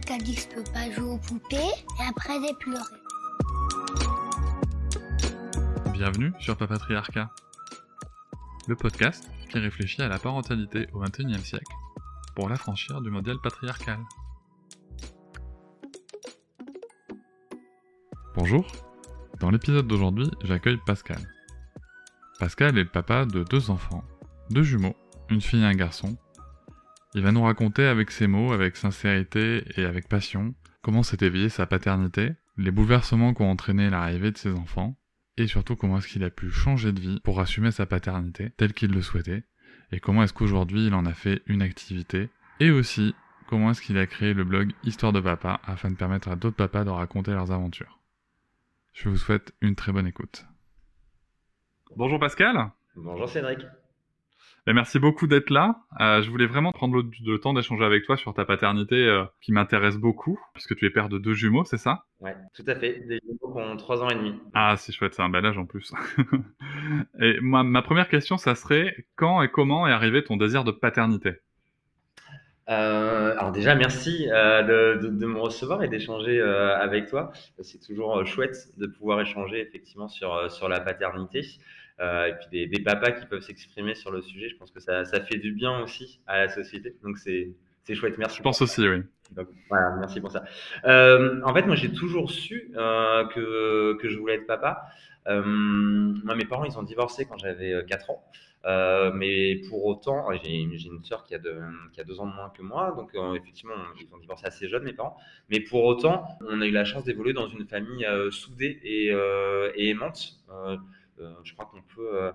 Quelqu'un qui a dit que je peux pas jouer aux poupées et après j'ai pleuré. Bienvenue sur Papatriarcat, le podcast qui réfléchit à la parentalité au XXIe siècle pour l'affranchir du modèle patriarcal. Bonjour, dans l'épisode d'aujourd'hui, j'accueille Pascal. Pascal est le papa de deux enfants, deux jumeaux, une fille et un garçon. Il va nous raconter avec ses mots, avec sincérité et avec passion, comment s'est éveillée sa paternité, les bouleversements qu'ont entraîné l'arrivée de ses enfants, et surtout comment est-ce qu'il a pu changer de vie pour assumer sa paternité telle qu'il le souhaitait, et comment est-ce qu'aujourd'hui il en a fait une activité, et aussi comment est-ce qu'il a créé le blog Histoire de Papa afin de permettre à d'autres papas de raconter leurs aventures. Je vous souhaite une très bonne écoute. Bonjour Pascal. Bonjour Cédric. Ben, merci beaucoup d'être là. Euh, je voulais vraiment prendre le, temps d'échanger avec toi sur ta paternité euh, qui m'intéresse beaucoup, puisque tu es père de deux jumeaux, c'est ça? Ouais, tout à fait. Des jumeaux qui ont trois ans et demi. Ah, c'est chouette, c'est un bel âge en plus. et moi, ma première question, ça serait quand et comment est arrivé ton désir de paternité? Euh, alors déjà, merci euh, de, de, me recevoir et d'échanger euh, avec toi. C'est toujours chouette de pouvoir échanger effectivement sur, sur la paternité. Et puis des, des, papas qui peuvent s'exprimer sur le sujet. Je pense que ça, ça fait du bien aussi à la société. Donc c'est c'est chouette, merci. Je pense aussi, oui. Donc, voilà, merci pour ça. Euh, en fait, moi, j'ai toujours su euh, que, que je voulais être papa. Euh, moi, mes parents, ils ont divorcé quand j'avais 4 ans. Euh, mais pour autant, j'ai une sœur qui qui a deux ans de moins que moi, donc euh, effectivement, ils ont divorcé assez jeunes, mes parents. Mais pour autant, on a eu la chance d'évoluer dans une famille euh, soudée et, et aimante. Je crois qu'on peut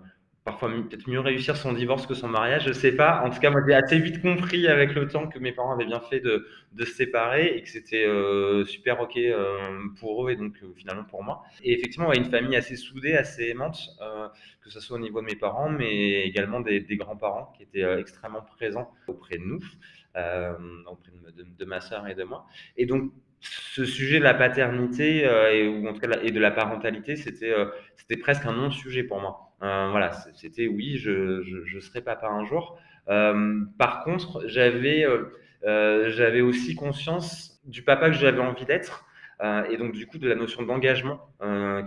parfois peut-être mieux réussir son divorce que son mariage, je sais pas. En tout cas, moi j'ai assez vite compris avec le temps que mes parents avaient bien fait de, se séparer et que c'était euh, super ok euh, pour eux et donc euh, finalement pour moi. Et effectivement, on a une famille assez soudée, assez aimante, euh, que ce soit au niveau de mes parents, mais également des, grands-parents qui étaient euh, extrêmement présents auprès de nous, euh, auprès de, de, de ma sœur et de moi. Et donc ce sujet de la paternité et, ou en tout cas et de la parentalité, c'était c'était presque un non-sujet pour moi. Euh, voilà, c'était oui, je, je, je, serai papa un jour. Euh, par contre, j'avais euh, j'avais aussi conscience du papa que j'avais envie d'être. Euh, et donc du coup de la notion d'engagement, euh,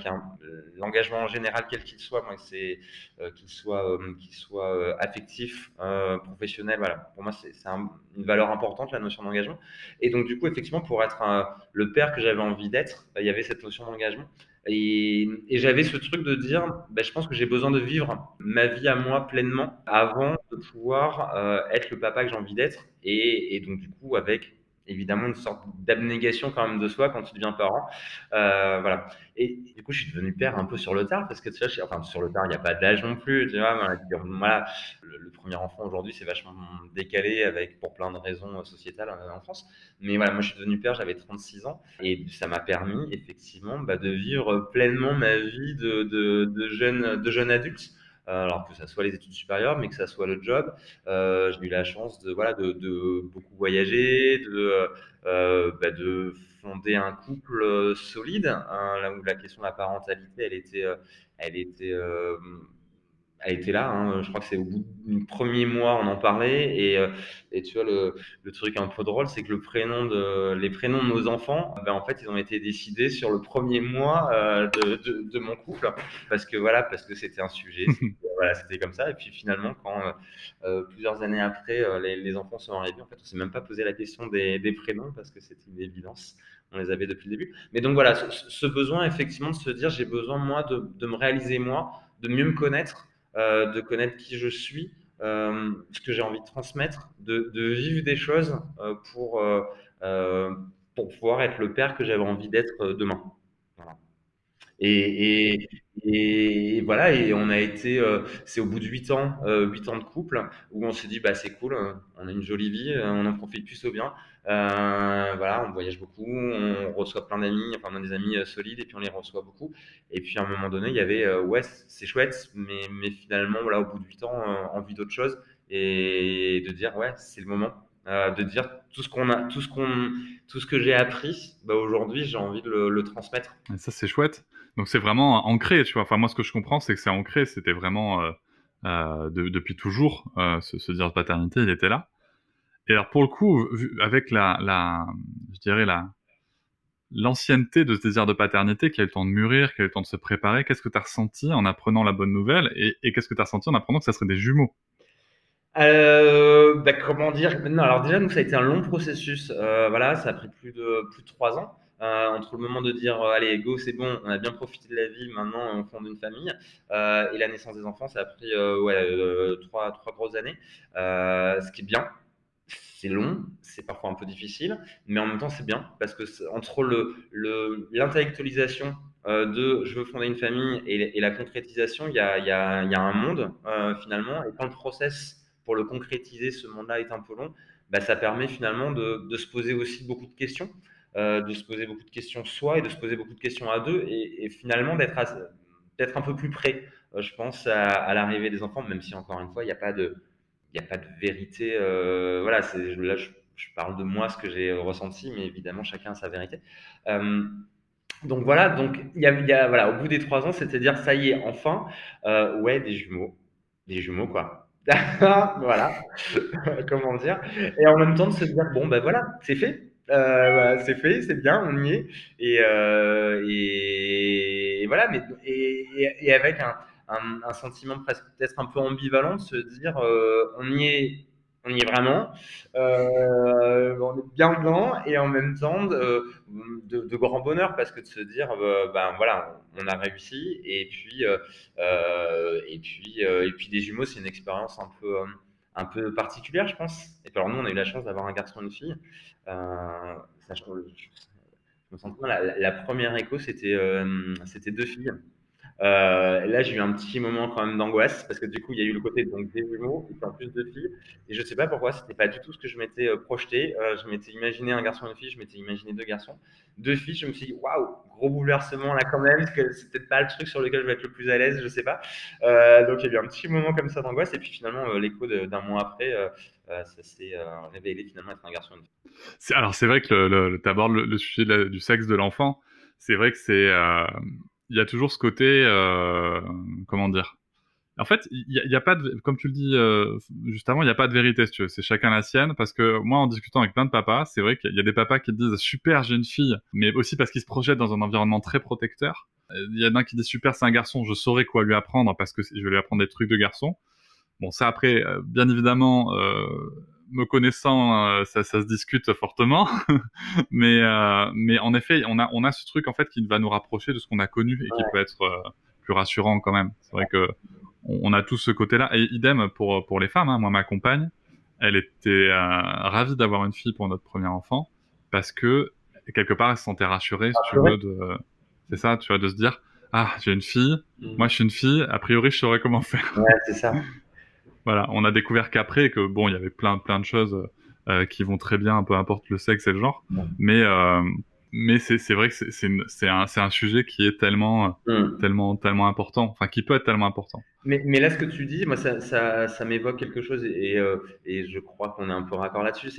l'engagement en général quel qu'il soit, moi c'est euh, qu'il soit qu'il soit affectif, professionnel, voilà. Pour moi c'est une valeur importante la notion d'engagement. Et donc du coup effectivement pour être le père que j'avais envie d'être, bah, il y avait cette notion d'engagement. Et, j'avais ce truc de dire, bah, je pense que j'ai besoin de vivre ma vie à moi pleinement avant de pouvoir euh, être le papa que j'ai envie d'être. Et, donc, du coup, avec évidemment une sorte d'abnégation quand même de soi quand tu deviens parent. Euh, voilà. Et du coup, je suis devenu père un peu sur le tard parce que tu vois, enfin sur le tard, il n'y a pas d'âge non plus. Tu vois, voilà, le, premier enfant aujourd'hui, c'est vachement décalé avec pour plein de raisons sociétales en France. Mais voilà, moi, je suis devenu père, j'avais 36 ans et ça m'a permis effectivement bah, de vivre pleinement ma vie de jeune adulte. Euh, alors que ça soit les études supérieures, mais que ça soit le job. Euh, j'ai eu la chance de voilà de, de beaucoup voyager, de euh, bah, de fonder un couple solide, hein, là où la question de la parentalité, elle était elle était elle était là. Hein. Je crois que c'est au bout du premier mois, on en parlait. Et, euh, et tu vois, le, le, truc un peu drôle, c'est que le prénom de, les prénoms de nos enfants, ben, en fait, ils ont été décidés sur le premier mois euh, de, de, de, mon couple. Parce que voilà, parce que c'était un sujet. voilà, c'était comme ça. Et puis finalement, quand euh, euh plusieurs années après, euh, les, les, enfants sont arrivés, en fait, on s'est même pas posé la question des, des prénoms parce que c'était une évidence. On les avait depuis le début. Mais donc voilà, ce, ce besoin effectivement de se dire, j'ai besoin moi de, de me réaliser moi, de mieux me connaître euh, de connaître qui je suis, euh, ce que j'ai envie de transmettre, de, vivre des choses euh, pour, pour pouvoir être le père que j'avais envie d'être demain. Et, voilà, et on a été, euh, c'est au bout de 8 ans, euh, 8 ans de couple, où on s'est dit, bah, c'est cool, on a une jolie vie, on en profite plus au bien. Euh, voilà, on voyage beaucoup, on reçoit plein d'amis, enfin, on a des amis euh, solides, et puis on les reçoit beaucoup. Et puis à un moment donné, il y avait, euh, ouais, c'est chouette, mais, mais finalement, voilà, au bout de 8 ans, envie d'autre chose, et de dire, ouais, c'est le moment. de dire tout ce qu'on a, tout ce qu'on, tout ce que j'ai appris, bah aujourd'hui j'ai envie de le, le transmettre. Et ça c'est chouette. Donc c'est vraiment ancré, tu vois. Enfin moi ce que je comprends c'est que c'est ancré, c'était vraiment euh, euh, de, depuis toujours euh, ce, ce de paternité, il était là. Et alors pour le coup, avec la, je dirais la l'ancienneté de ce désir de paternité, qui a eu le temps de mûrir, qui a eu le temps de se préparer, qu'est-ce que tu as ressenti en apprenant la bonne nouvelle et, qu'est-ce que tu as ressenti en apprenant que ça serait des jumeaux? Bah, comment dire? Non, alors déjà, nous, ça a été un long processus. Voilà, ça a pris plus de plus de trois ans. Euh, entre le moment de dire euh, allez go c'est bon on a bien profité de la vie maintenant on fonde une famille euh, et la naissance des enfants ça a pris ouais trois trois grosses années. Ce qui est bien c'est long c'est parfois un peu difficile mais en même temps c'est bien parce que entre le l'intellectualisation de je veux fonder une famille et, la concrétisation il y a y a y a un monde finalement et quand le process pour le concrétiser ce monde-là est un peu long bah, ça permet finalement de se poser aussi beaucoup de questions euh, de se poser beaucoup de questions soi et de se poser beaucoup de questions à deux et, finalement d'être d'être un peu plus près, euh, je pense, à, l'arrivée des enfants, même si encore une fois, il n'y a pas de, il a pas de vérité. Euh, voilà, là, je, parle de moi, ce que j'ai ressenti, mais évidemment, chacun a sa vérité. donc voilà, donc y a, voilà, au bout des trois ans, c'est-à-dire ça y est, enfin, ouais, des jumeaux, des jumeaux quoi. voilà, comment dire, et en même temps de se dire bon ben voilà, c'est fait, euh, c'est fait, c'est bien, on y est. Et, euh, voilà, mais et, avec un, sentiment presque peut-être un peu ambivalent de se dire euh, on y est, on y est vraiment, on est bien dedans et en même temps de, grand bonheur parce que de se dire ben voilà, on a réussi et puis et puis et puis des jumeaux, c'est une expérience un peu un peu particulière, je pense. Alors nous, on a eu la chance d'avoir un garçon et une fille. Euh, je, me sens la, la, première écho, c'était euh, c'était deux filles. Euh, là, j'ai eu un petit moment quand même d'angoisse parce que du coup, il y a eu le côté donc des jumeaux et en plus deux filles. Et je sais pas pourquoi, c'était pas du tout ce que je m'étais euh, projeté. Euh, je m'étais imaginé un garçon et une fille, je m'étais imaginé deux garçons. Deux filles, je me suis dit waouh, gros bouleversement là quand même, parce que c'est peut-être pas le truc sur lequel je vais être le plus à l'aise, je sais pas. Euh, donc il y a eu un petit moment comme ça d'angoisse et puis finalement l'écho d'un mois après, ça s'est révélé finalement être un garçon et une fille. Alors c'est vrai que le, le, tu abordes le, sujet du sexe de l'enfant. C'est vrai que c'est il y a toujours ce côté, euh, comment dire? En fait, il n'y a, pas comme tu le dis euh, juste avant, il n'y a pas de vérité, si tu veux. C'est chacun la sienne, parce que moi, en discutant avec plein de papas, c'est vrai qu'il y a des papas qui disent super, j'ai une fille, mais aussi parce qu'ils se projettent dans un environnement très protecteur. Il y en a un qui dit super, c'est un garçon, je saurais quoi lui apprendre parce que je vais lui apprendre des trucs de garçon. Bon, ça après, euh, bien évidemment, euh, me connaissant, euh, ça, ça, se discute fortement, mais euh, mais en effet, on a on a ce truc en fait qui va nous rapprocher de ce qu'on a connu et qui peut être euh, plus rassurant quand même. C'est vrai que on, a tous ce côté-là et idem pour pour les femmes. Hein. Moi, ma compagne, elle était ravie d'avoir une fille pour notre premier enfant parce que quelque part elle se sentait rassurée, si tu veux, de c'est ça, tu vois, de se dire ah j'ai une fille, mmh. moi je suis une fille, a priori je saurais comment faire. Ouais, c'est ça. Voilà, on a découvert qu'après que bon, il y avait plein plein de choses euh, qui vont très bien, peu importe le sexe et le genre. Mais euh, mais c'est vrai que c'est un un sujet qui est tellement mm. tellement tellement important, enfin qui peut être tellement important. Mais mais là ce que tu dis, moi ça ça, ça m'évoque quelque chose et euh, et je crois qu'on est un peu raccord là-dessus.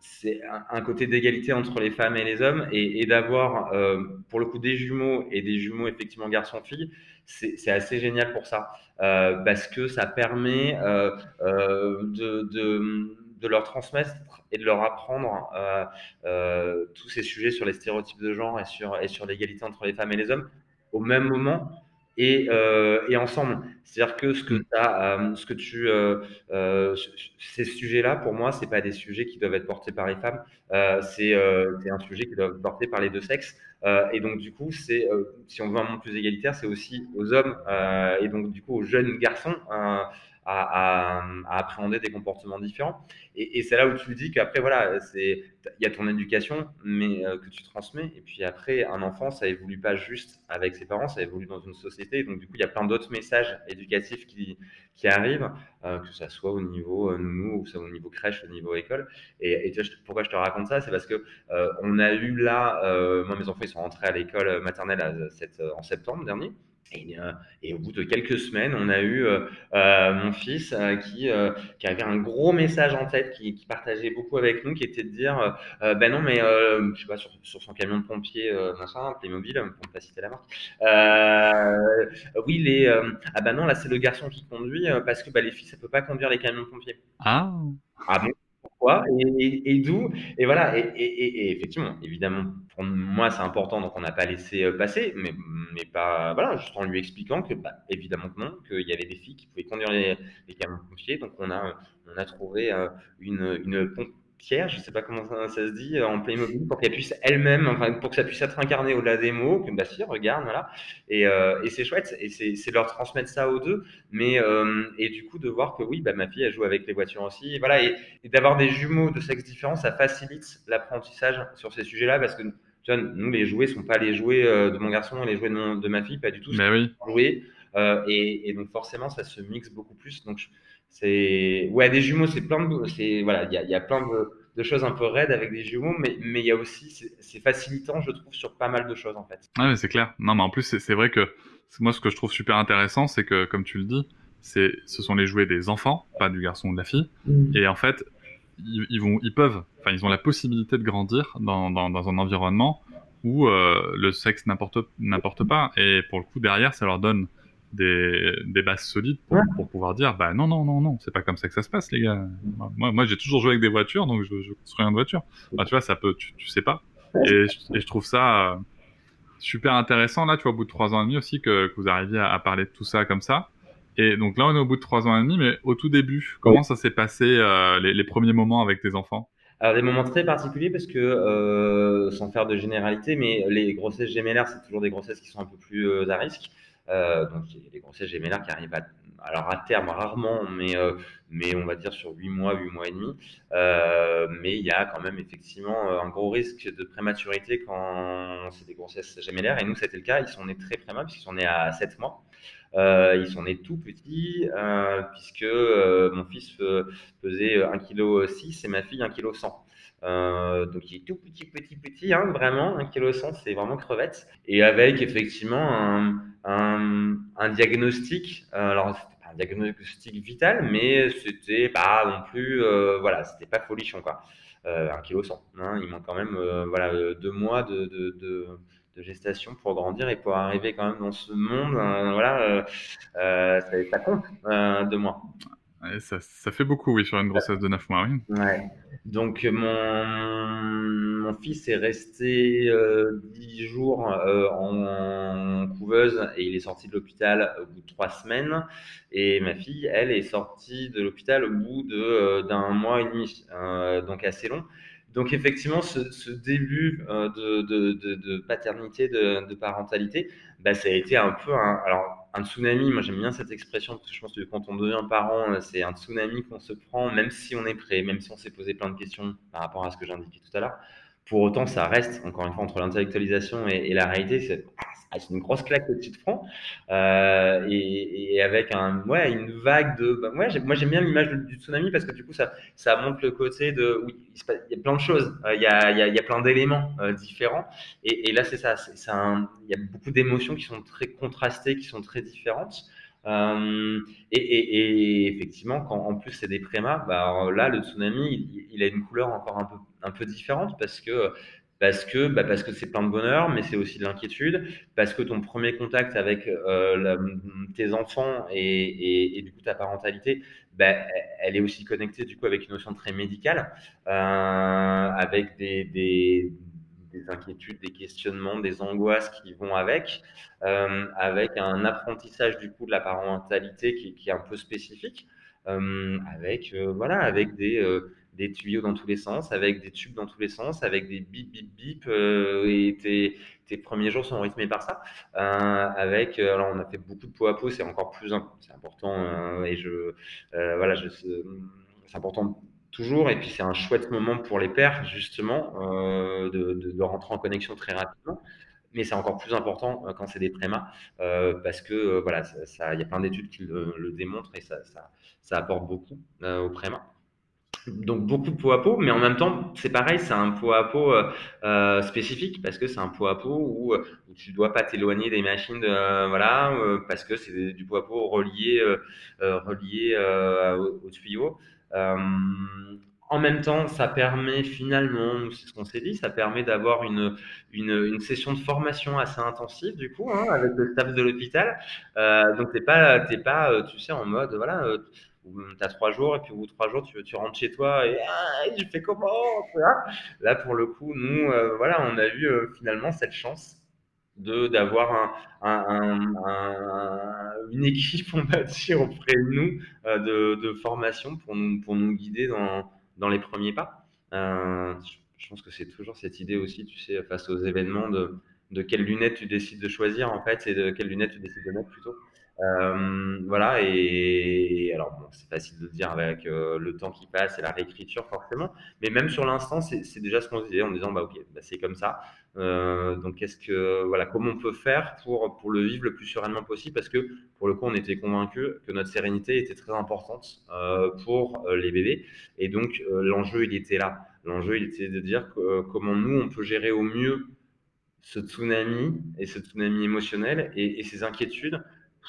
C'est un, côté d'égalité entre les femmes et les hommes et, et d'avoir euh, pour le coup des jumeaux et des jumeaux effectivement garçon-fille, c'est c'est assez génial pour ça euh, parce que ça permet euh, euh, de, de de leur transmettre et de leur apprendre euh, euh, tous ces sujets sur les stéréotypes de genre et sur, et sur l'égalité entre les femmes et les hommes au même moment et, euh, et ensemble. C'est-à-dire que ce que, as, ce que tu, ces sujets-là, pour moi, c'est pas des sujets qui doivent être portés par les femmes. c'est un sujet qui doit être porté par les deux sexes. et donc, du coup, c'est, si on veut un monde plus égalitaire, c'est aussi aux hommes et donc, du coup, aux jeunes garçons à, appréhender des comportements différents. Et, c'est là où tu dis qu'après, voilà, il y a ton éducation mais, euh, que tu transmets. Et puis après, un enfant, ça évolue pas juste avec ses parents, ça évolue dans une société. Donc du coup, il y a plein d'autres messages éducatifs qui, qui arrivent, euh, que ça soit au niveau euh, ou ça au niveau crèche, au niveau école. Et, pourquoi je te raconte ça? C'est parce que on a eu là, moi mes enfants ils sont rentrés à l'école maternelle en septembre dernier. Euh, et, au bout de quelques semaines, on a eu euh, euh, mon fils qui, qui avait un gros message en tête, qui, qui, partageait beaucoup avec nous, qui était de dire Ben non, mais je sais pas, sur, sur, son camion de pompier, machin, Playmobil, pour ne pas citer la marque. oui, les, ah ben non, là c'est le garçon qui conduit parce que bah, les filles, ça peut pas conduire les camions de pompiers. Ah Ah bon? Et, d'où et voilà et, effectivement évidemment pour moi c'est important donc on n'a pas laissé euh, passer mais mais pas voilà juste en lui expliquant que bah, évidemment que non qu'il y avait des filles qui pouvaient conduire les, les camions pompiers donc on a on a trouvé euh, une une pompe Pierre, je sais pas comment ça, se dit, euh, en Playmobil, pour qu'elle puisse elle-même, enfin, pour que ça puisse être incarné au-delà des mots, que bah si, regarde, voilà. Et, euh, et c'est chouette, et c'est leur transmettre ça aux deux, mais euh, et du coup de voir que oui, bah ma fille elle joue avec les voitures aussi, et voilà, et, d'avoir des jumeaux de sexe différent, ça facilite l'apprentissage sur ces sujets-là, parce que tu vois, nous les jouets sont pas les jouets de mon garçon, les jouets de, de ma fille, pas du tout. Mais oui. Jouets, et, et, donc forcément ça se mixe beaucoup plus, donc c'est ouais des jumeaux c'est plein de c'est voilà il y a, y a, plein de, de, choses un peu raides avec des jumeaux mais mais il y a aussi c'est facilitant je trouve sur pas mal de choses en fait. Ouais mais c'est clair. Non mais en plus c'est vrai que moi ce que je trouve super intéressant c'est que comme tu le dis c'est ce sont les jouets des enfants pas du garçon ou de la fille. Mm. et en fait ils, ils, vont ils peuvent enfin ils ont la possibilité de grandir dans, dans, dans un environnement où euh, le sexe n'importe n'importe pas. Et pour le coup derrière ça leur donne des, des bases solides pour, pour, pouvoir dire bah non non non non c'est pas comme ça que ça se passe les gars. Moi moi j'ai toujours joué avec des voitures donc je, je construis une voiture. Tu vois ça peut tu, tu sais pas. Et je, et je trouve ça euh, super intéressant là tu vois au bout de trois ans et demi aussi que, que vous arriviez à, à, parler de tout ça comme ça. Et donc là on est au bout de trois ans et demi mais au tout début comment ça s'est passé euh, les, les premiers moments avec tes enfants? Alors des moments très particuliers parce que euh, sans faire de généralité, mais les grossesses gémellaires c'est toujours des grossesses qui sont un peu plus euh, à risque. Euh, donc il y a qui arrivent à, alors à terme rarement, mais, euh, on va dire sur 8 mois, 8 mois et demi. Euh, mais il y a quand même effectivement un gros risque de prématurité quand c'est des grossesses gémellaires. Et nous, c'était le cas. Ils sont nés très préma puisqu'ils sont nés à 7 mois. Ils sont nés tout petits, puisque mon fils pesait 1,6 kg et ma fille 1,1 kg. Euh, donc il est tout petit, petit, petit, hein, vraiment, 1 kg c'est vraiment crevette. Et avec effectivement un, un, diagnostic, euh, alors c'était pas un diagnostic vital, mais c'était pas non plus, euh, voilà, c'était pas folichon quoi. Euh, 1 kg hein, il manque quand même euh, voilà, deux mois de, de, de, de, gestation pour grandir et pour arriver quand même dans ce monde, hein, voilà, ça, ça compte, deux mois ça, fait beaucoup, oui, sur une grossesse de 9 mois, oui. Donc, mon, mon fils est resté euh, 10 jours euh, en, couveuse et il est sorti de l'hôpital au bout de 3 semaines. Et ma fille, elle, est sortie de l'hôpital au bout euh, d'un mois et demi, euh, donc assez long. Donc, effectivement, ce, début de, de, de, de, paternité, de parentalité, bah, ça a été un peu un. Alors, un tsunami, moi j'aime bien cette expression parce que je pense que quand on devient parent, euh, c'est un tsunami qu'on se prend, même si on est prêt, même si on s'est posé plein de questions par rapport à ce que j'indiquais tout à l'heure. Pour autant, ça reste, encore une fois, entre l'intellectualisation et, et, la réalité, c'est ah, une grosse claque que tu te prends. Euh, et, avec un, ouais, une vague de. Bah, ouais, moi, j'aime bien l'image du tsunami parce que du coup, ça, ça montre le côté de. Il y a plein de choses. Euh, il, y a, il, y a, plein d'éléments euh, différents. Et, là, c'est ça. C'est, un, il y a beaucoup d'émotions qui sont très contrastées, qui sont très différentes. Euh, et, effectivement, quand en plus c'est des prémas, bah, là le tsunami, il, il, a une couleur encore un peu, un peu différente parce que parce que bah, parce que c'est plein de bonheur, mais c'est aussi de l'inquiétude, parce que ton premier contact avec euh, tes enfants et, ta parentalité, bah, elle est aussi connectée du coup avec une notion très médicale, euh, avec des, des des inquiétudes, des questionnements, des angoisses qui vont avec, euh, avec un apprentissage du coup de la parentalité qui, est un peu spécifique, avec euh, voilà, avec des, euh, des tuyaux dans tous les sens, avec des tubes dans tous les sens, avec des bip bip bip, euh, et tes, tes, premiers jours sont rythmés par ça. Euh, avec, euh, alors on a fait beaucoup de peau à peau, c'est encore plus, c'est important, et je, voilà, c'est important toujours, et puis c'est un chouette moment pour les pères justement de, de, rentrer en connexion très rapidement mais c'est encore plus important quand c'est des trémas euh, parce que voilà, ça, il y a plein d'études qui le, démontrent et ça, ça, apporte beaucoup euh, au préma. Donc beaucoup de peau à peau, mais en même temps, c'est pareil, c'est un peau à peau euh, euh, spécifique parce que c'est un peau à peau où, où tu dois pas t'éloigner des machines, voilà, parce que c'est du peau à peau relié, relié au, tuyau. En même temps, ça permet finalement, c'est ce qu'on s'est dit, ça permet d'avoir une, une, session de formation assez intensive du coup hein, avec le staff de l'hôpital. Euh, donc t'es pas, t'es pas, euh, tu sais, en mode voilà, euh, tu as trois jours et puis au bout de trois jours tu, rentres chez toi et ah, je fais comment Là pour le coup, nous, voilà, on a eu finalement cette chance de d'avoir un, un, un, une équipe, on va dire, auprès de nous de, de formation pour nous, pour nous guider dans dans les premiers pas. Euh, je pense que c'est toujours cette idée aussi, tu sais, face aux événements, de, de quelles lunettes tu décides de choisir en fait, et de quelles lunettes tu décides de mettre plutôt. Euh, voilà, et, alors bon, c'est facile de dire avec euh, le temps qui passe et la réécriture forcément, mais même sur l'instant, c'est déjà ce qu'on disait en disant bah ok, bah, c'est comme ça. Euh, donc qu'est-ce que voilà, comment on peut faire pour pour le vivre le plus sereinement possible? Parce que pour le coup, on était convaincus que notre sérénité était très importante pour les bébés, et donc l'enjeu il était là. L'enjeu il était de dire comment nous on peut gérer au mieux ce tsunami et ce tsunami émotionnel et, et ces inquiétudes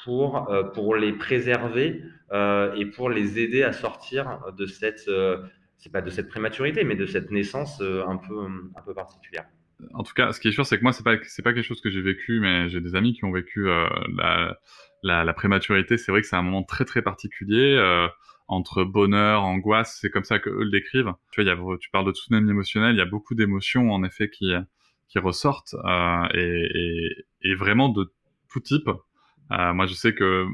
pour, euh, pour les préserver euh, et pour les aider à sortir de cette, euh, c'est pas de cette prématurité, mais de cette naissance un peu, un peu particulière. En tout cas, ce qui est sûr, c'est que moi, c'est pas, pas quelque chose que j'ai vécu, mais j'ai des amis qui ont vécu la, la, prématurité. C'est vrai que c'est un moment très très particulier. entre bonheur, angoisse, c'est comme ça que eux le décrivent. Tu vois, y a, tu parles de tsunami émotionnel, il y a beaucoup d'émotions en effet qui qui ressortent et, et, vraiment de tout type. Euh, moi, je sais que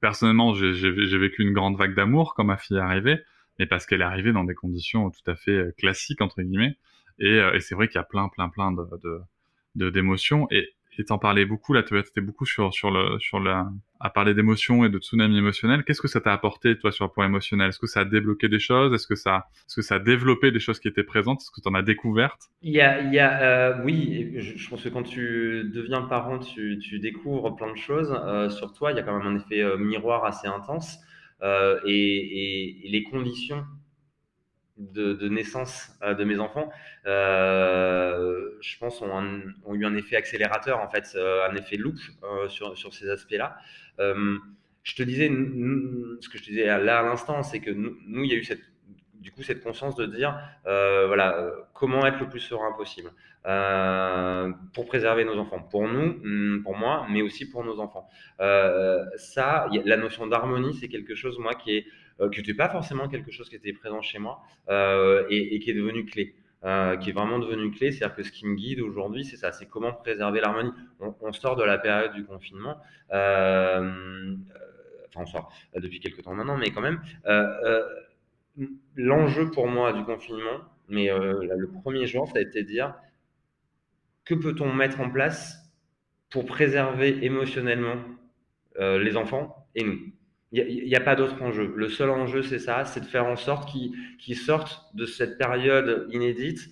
personnellement, j'ai vécu une grande vague d'amour quand ma fille est arrivée, mais parce qu'elle est arrivée dans des conditions tout à fait euh, classiques entre guillemets. Et, euh, et c'est vrai qu'il y a plein, plein, plein de d'émotions. Et et t'en parlais beaucoup là, tu étais beaucoup sur sur le sur la à parler d'émotions et de tsunami émotionnel. Qu'est-ce que ça t'a apporté toi sur le point émotionnel? Est-ce que ça a débloqué des choses? Est-ce que ça est-ce que ça a développé des choses qui étaient présentes? Est-ce que tu en as découvertes Il y a il y a euh, oui, je, pense que quand tu deviens parent, tu tu découvres plein de choses euh, sur toi. Il y a quand même un effet euh, miroir assez intense euh, et, et, et les conditions de, naissance euh, de mes enfants, euh, je pense, ont, eu un effet accélérateur, en fait, euh, un effet loop sur, sur, ces aspects-là. Je te disais, ce que je te disais là à l'instant, c'est que nous, il y a eu cette, du coup cette conscience de dire, voilà, comment être le plus serein possible pour préserver nos enfants, pour nous, hmm, pour moi, mais aussi pour nos enfants. ça, la notion d'harmonie, c'est quelque chose, moi, qui est qui n'était pas forcément quelque chose qui était présent chez moi euh, et, qui est devenu clé. Euh, qui est vraiment devenu clé, c'est-à-dire que ce qui me guide aujourd'hui, c'est ça, c'est comment préserver l'harmonie. On, sort de la période du confinement, euh, enfin on sort depuis quelques temps maintenant, mais quand même, l'enjeu pour moi du confinement, mais le premier jour, ça a été de dire que peut-on mettre en place pour préserver émotionnellement les enfants et nous? Il n'y a, a, pas d'autre enjeu. Le seul enjeu, c'est ça, c'est de faire en sorte qu'ils qu sortent de cette période inédite,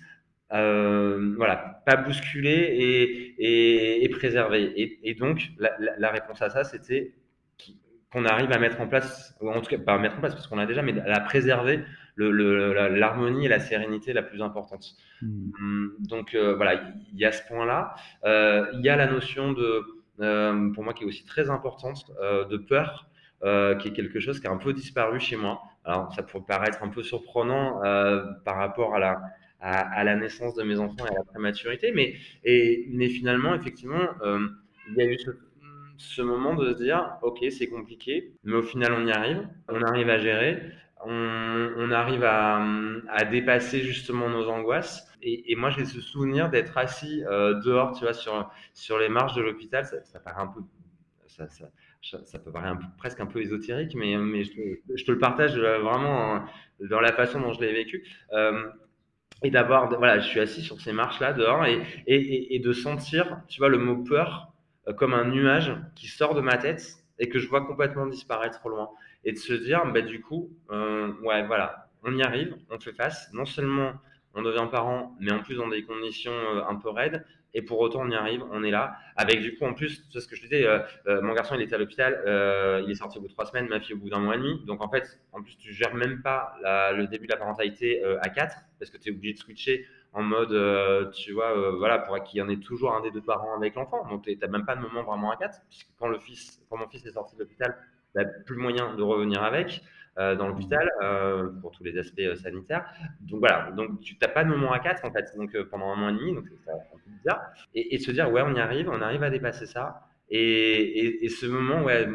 euh, voilà, pas bousculés et, et, et préservés. Et, et donc, la, la, la, réponse à ça, c'était qu'on arrive à mettre en place, ou en tout cas, pas à mettre en place parce qu'on l'a déjà, mais à préserver l'harmonie et la sérénité la plus importante. Mmh. Donc, euh, voilà, il y a ce point-là. Euh, il y a la notion de, pour moi, qui est aussi très importante, de peur euh, qui est quelque chose qui a un peu disparu chez moi. Alors, ça pourrait paraître un peu surprenant euh, par rapport à la, à, la naissance de mes enfants et à la prématurité, mais, et, mais finalement, effectivement, euh, il y a eu ce, moment de se dire, ok, c'est compliqué, mais au final, on y arrive, on arrive à gérer, on, arrive à, à, dépasser justement nos angoisses. Et, et moi, j'ai ce souvenir d'être assis dehors, tu vois, sur, sur les marches de l'hôpital. Ça, paraît un peu ça, peut paraître presque un peu ésotérique, mais, je, te, le partage vraiment dans la façon dont je l'ai vécu. et d'avoir, voilà, je suis assis sur ces marches-là dehors et, de sentir, tu vois, le mot peur comme un nuage qui sort de ma tête et que je vois complètement disparaître au loin. Et de se dire, bah, du coup, ouais, voilà, on y arrive, on fait face. Non seulement on devient parent, mais en plus dans des conditions euh, un peu raides. Et pour autant, on y arrive, on est là. Avec du coup, en plus, c'est ce que je disais, euh, euh, mon garçon, il était à l'hôpital, il est sorti au bout de trois semaines, ma fille au bout d'un mois et demi. Donc en fait, en plus, tu gères même pas le début de la parentalité à quatre, parce que tu es obligé de switcher en mode, tu vois, voilà, pour qu'il y en ait toujours un des deux parents avec l'enfant. Donc tu n'as même pas de moment vraiment à quatre, puisque quand, le fils, quand mon fils est sorti de l'hôpital, il n'a plus moyen de revenir avec. Euh, dans l'hôpital euh, pour tous les aspects euh, sanitaires. Donc voilà, donc tu n'as pas de moment à 4 en fait, donc pendant un mois et demi, donc peu Et, et, se dire ouais, on y arrive, on arrive à dépasser ça. Et, ce moment, ouais,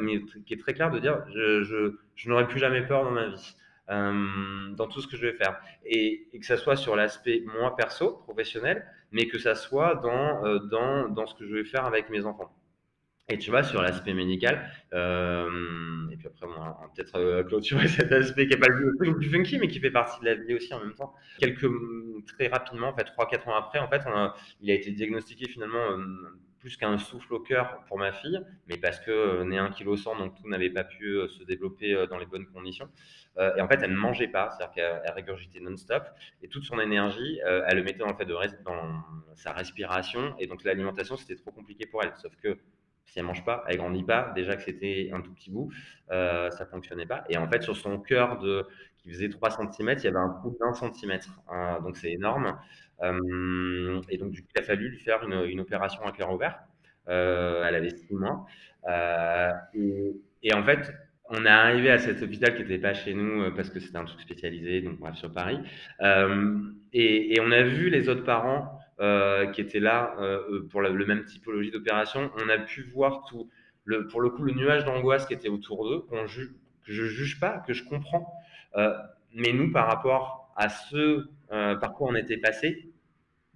qui est très clair de dire je, je, n'aurai plus jamais peur dans ma vie. Euh, dans tout ce que je vais faire. Et, et que ça soit sur l'aspect moi perso, professionnel, mais que ça soit dans, euh, dans, dans ce que je vais faire avec mes enfants. Et tu vois, sur l'aspect médical, euh, et puis après, on va peut-être euh, clôturer cet aspect qui n'est pas le plus funky, mais qui fait partie de la vie aussi en même temps. Quelques, très rapidement, en fait, 3-4 ans après, en fait, il a été diagnostiqué finalement euh, plus qu'un souffle au cœur pour ma fille, mais parce que euh, né 1 kg 100, donc tout n'avait pas pu se développer dans les bonnes conditions. et en fait, elle ne mangeait pas, c'est-à-dire qu'elle régurgitait non-stop, et toute son énergie, elle le mettait le fait de dans sa respiration, et donc l'alimentation, c'était trop compliqué pour elle. Sauf que si elle mange pas, elle grandit pas. Déjà que c'était un tout petit bout, euh, ça fonctionnait pas. Et en fait, sur son cœur qui faisait 3 cm, il y avait un trou d'un centimètre. Hein, donc c'est énorme. Euh, et donc du coup, il a fallu lui faire une, opération à cœur ouvert. Euh, elle avait 6 mois. Euh, et, en fait, on est arrivé à cet hôpital qui n'était pas chez nous euh, parce que c'était un truc spécialisé, donc bref, sur Paris. Et, on a vu les autres parents euh, qui étaient là euh, pour la, le même typologie d'opération. On a pu voir tout, le, pour le coup, le nuage d'angoisse qui était autour d'eux, que je juge pas, que je comprends. Euh, mais nous, par rapport à ce par quoi on était passé,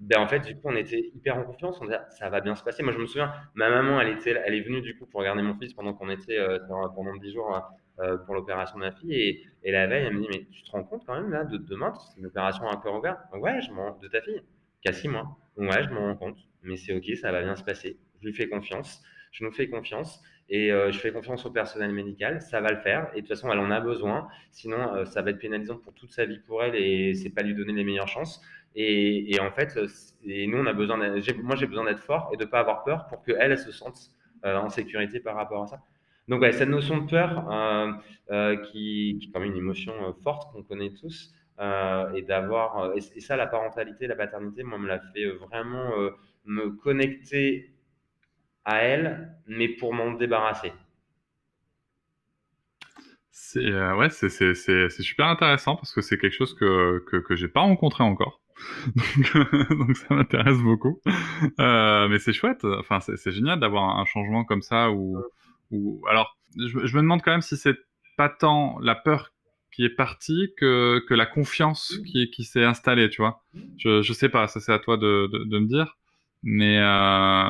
ben en fait, du coup, on était hyper en confiance. On disait, ça va bien se passer. Moi, je me souviens, ma maman, elle était, elle est venue du coup pour regarder mon fils pendant qu'on était euh, pendant 10 jours euh, pour l'opération de ma fille. Et, et, la veille, elle me dit, mais tu te rends compte quand même là de demain, c'est une opération un cœur ouvert. Ouais, je de ta fille, a 6 mois. Ouais, je m'en rends compte. Mais c'est ok, ça va bien se passer. Je lui fais confiance. Je nous fais confiance. Et euh, je fais confiance au personnel médical, ça va le faire. Et de toute façon, elle en a besoin. Sinon, euh, ça va être pénalisant pour toute sa vie pour elle et c'est pas lui donner les meilleures chances. Et, en fait, et nous, on a besoin moi, j'ai besoin d'être fort et de pas avoir peur pour qu'elle elle se sente euh, en sécurité par rapport à ça. Donc, ouais, cette notion de peur, euh, euh, qui, est quand même une émotion euh, forte qu'on connaît tous, euh, et d'avoir, et, et, ça, la parentalité, la paternité, moi, me l'a fait vraiment me connecter à elle, mais pour m'en débarrasser. C'est ouais, c'est super intéressant parce que c'est quelque chose que que, que j'ai pas rencontré encore. donc, donc, ça m'intéresse beaucoup. Euh, mais c'est chouette. Enfin, c'est génial d'avoir un changement comme ça. Où, où... alors, je, je, me demande quand même si c'est pas tant la peur qui est partie que, que la confiance qui, qui s'est installée. Tu vois. Je, je sais pas. Ça c'est à toi de, de, de, me dire. Mais euh,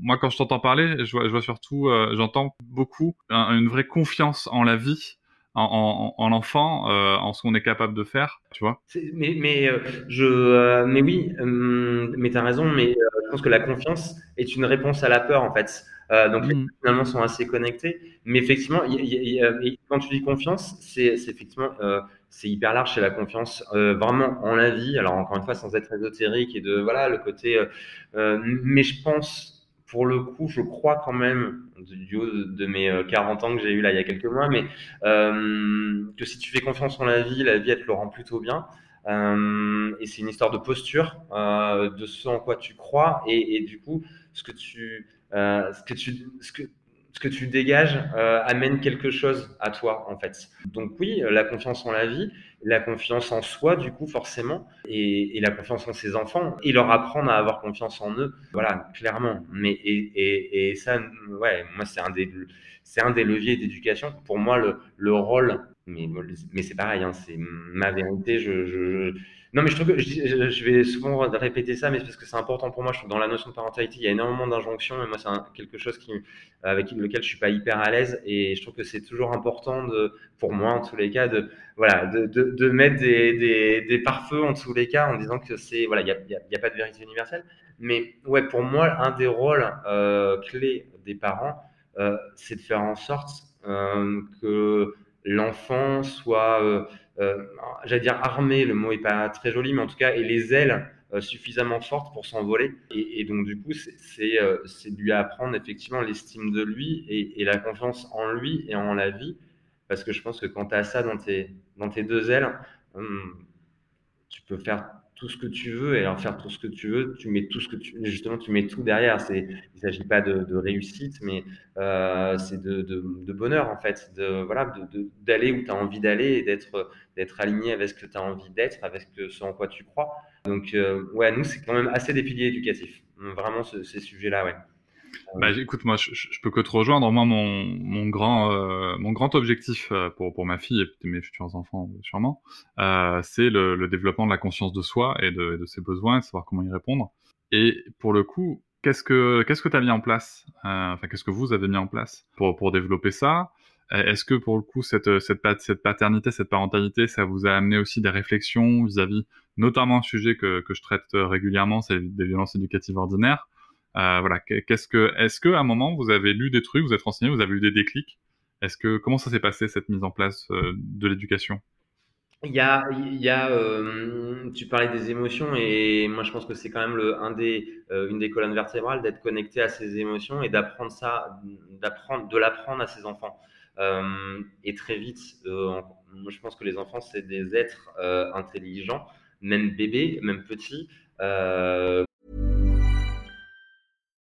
moi, quand je t'entends parler, je vois, je vois surtout, euh, j'entends beaucoup une vraie confiance en la vie en, en, en enfant, euh, en ce qu'on est capable de faire, tu vois. Mais, mais, je, mais oui, mais tu as raison, mais pense que la confiance est une réponse à la peur, en fait. donc, mmh. finalement, sont assez connectés. Mais effectivement, y, y, y, quand tu dis confiance, c'est effectivement, c'est hyper large, c'est la confiance vraiment en la vie. Alors, encore une fois, sans être ésotérique et de, voilà, le côté, mais je pense, pour le coup, je crois quand même, du haut de mes 40 euh, ans que j'ai eu là il y a quelques mois, mais euh, que si tu fais confiance en la vie, la vie, elle te le rend plutôt bien. Euh, et c'est une histoire de posture, euh, de ce en quoi tu crois, et, et du coup, ce que tu, euh, ce que tu, ce que, ce que tu dégages amène quelque chose à toi, en fait. Donc oui, la confiance en la vie, la confiance en soi, du coup, forcément, et, la confiance en ses enfants, et leur apprendre à avoir confiance en eux, voilà, clairement. Mais, et, et ça, ouais, moi, c'est un des, c'est un des leviers d'éducation. Pour moi, le, le rôle, mais, mais c'est pareil, hein, c'est ma vérité, je, je non, mais je trouve que je, vais souvent répéter ça, mais parce que c'est important pour moi. Je trouve que dans la notion de parentalité, il y a énormément d'injonctions, et moi, c'est quelque chose qui, avec lequel je suis pas hyper à l'aise, et je trouve que c'est toujours important de, pour moi, en tous les cas, de, voilà, de, de, de mettre des, des, des pare-feux en tous les cas, en disant que c'est, voilà, il n'y a, y a, y a, pas de vérité universelle. Mais ouais, pour moi, un des rôles euh, clés des parents, euh, c'est de faire en sorte euh, que l'enfant soit euh, euh, j'allais dire armé, le mot est pas très joli, mais en tout cas, et les ailes euh, suffisamment fortes pour s'envoler. Et, donc, du coup, c'est lui apprendre effectivement l'estime de lui et, la confiance en lui et en la vie. Parce que je pense que quand tu as ça dans tes, dans tes deux ailes, hum, tu peux faire tout ce que tu veux et alors faire tout ce que tu veux, tu mets tout ce que tu justement tu mets tout derrière. C'est il s'agit pas de, réussite, mais euh, c'est de, de, bonheur en fait, de voilà d'aller où tu as envie d'aller et d'être d'être aligné avec ce que tu as envie d'être, avec ce en quoi tu crois. Donc euh, ouais, nous c'est quand même assez des piliers éducatifs, vraiment ces sujets-là, ouais. Bah, écoute, moi, je, je, peux que te rejoindre. Moi, mon, mon grand, euh, objectif euh, pour, ma fille et mes futurs enfants, sûrement, euh, c'est le, développement de la conscience de soi et de, ses besoins, savoir comment y répondre. Et pour le coup, qu'est-ce que tu as mis en place euh, Enfin, qu'est-ce que vous avez mis en place pour développer ça? Est-ce que pour le coup, cette paternité, cette parentalité, ça vous a amené aussi des réflexions vis-à-vis, notamment un sujet que que je traite régulièrement, c'est des violences éducatives ordinaires? Euh, voilà, qu'est-ce que, est-ce que à un moment vous avez lu des trucs, vous êtes renseigné, vous avez eu des déclics? Est-ce que comment ça s'est passé cette mise en place euh, de l'éducation? Il y a, il y a euh, tu parlais des émotions et moi je pense que c'est quand même le, un des, une des colonnes vertébrales d'être connecté à ses émotions et d'apprendre ça, d'apprendre, de l'apprendre à ses enfants. Et très vite, moi je pense que les enfants c'est des êtres intelligents, même bébés, même petits.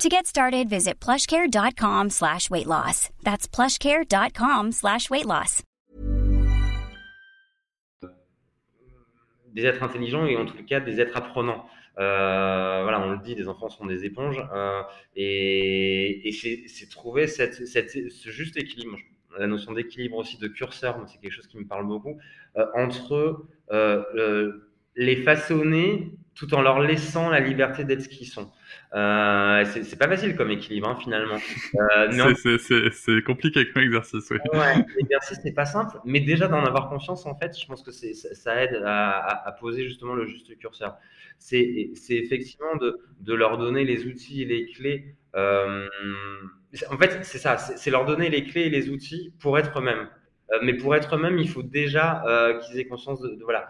To get started, visit plushcare.com slash weight loss. That's plushcare.com slash weight loss. Des êtres intelligents et en tout cas des êtres apprenants. Euh, voilà, on le dit, des enfants sont des éponges. Euh, et, c'est trouver ce juste équilibre. La notion d'équilibre aussi, de curseur, c'est quelque chose qui me parle beaucoup. Euh, entre les façonner tout en leur laissant la liberté d'être ce qu'ils sont. Euh, c'est pas facile comme équilibre hein, finalement. Euh, c'est compliqué comme exercice. Oui. Ouais, l'exercice n'est pas simple, mais déjà d'en avoir conscience en fait, je pense que ça, ça aide à, à, poser justement le juste curseur. C'est effectivement de, de, leur donner les outils et les clés. Euh, en fait, c'est ça, c'est leur donner les clés et les outils pour être eux-mêmes. Euh, mais pour être eux-mêmes, il faut déjà qu'ils aient conscience de, de voilà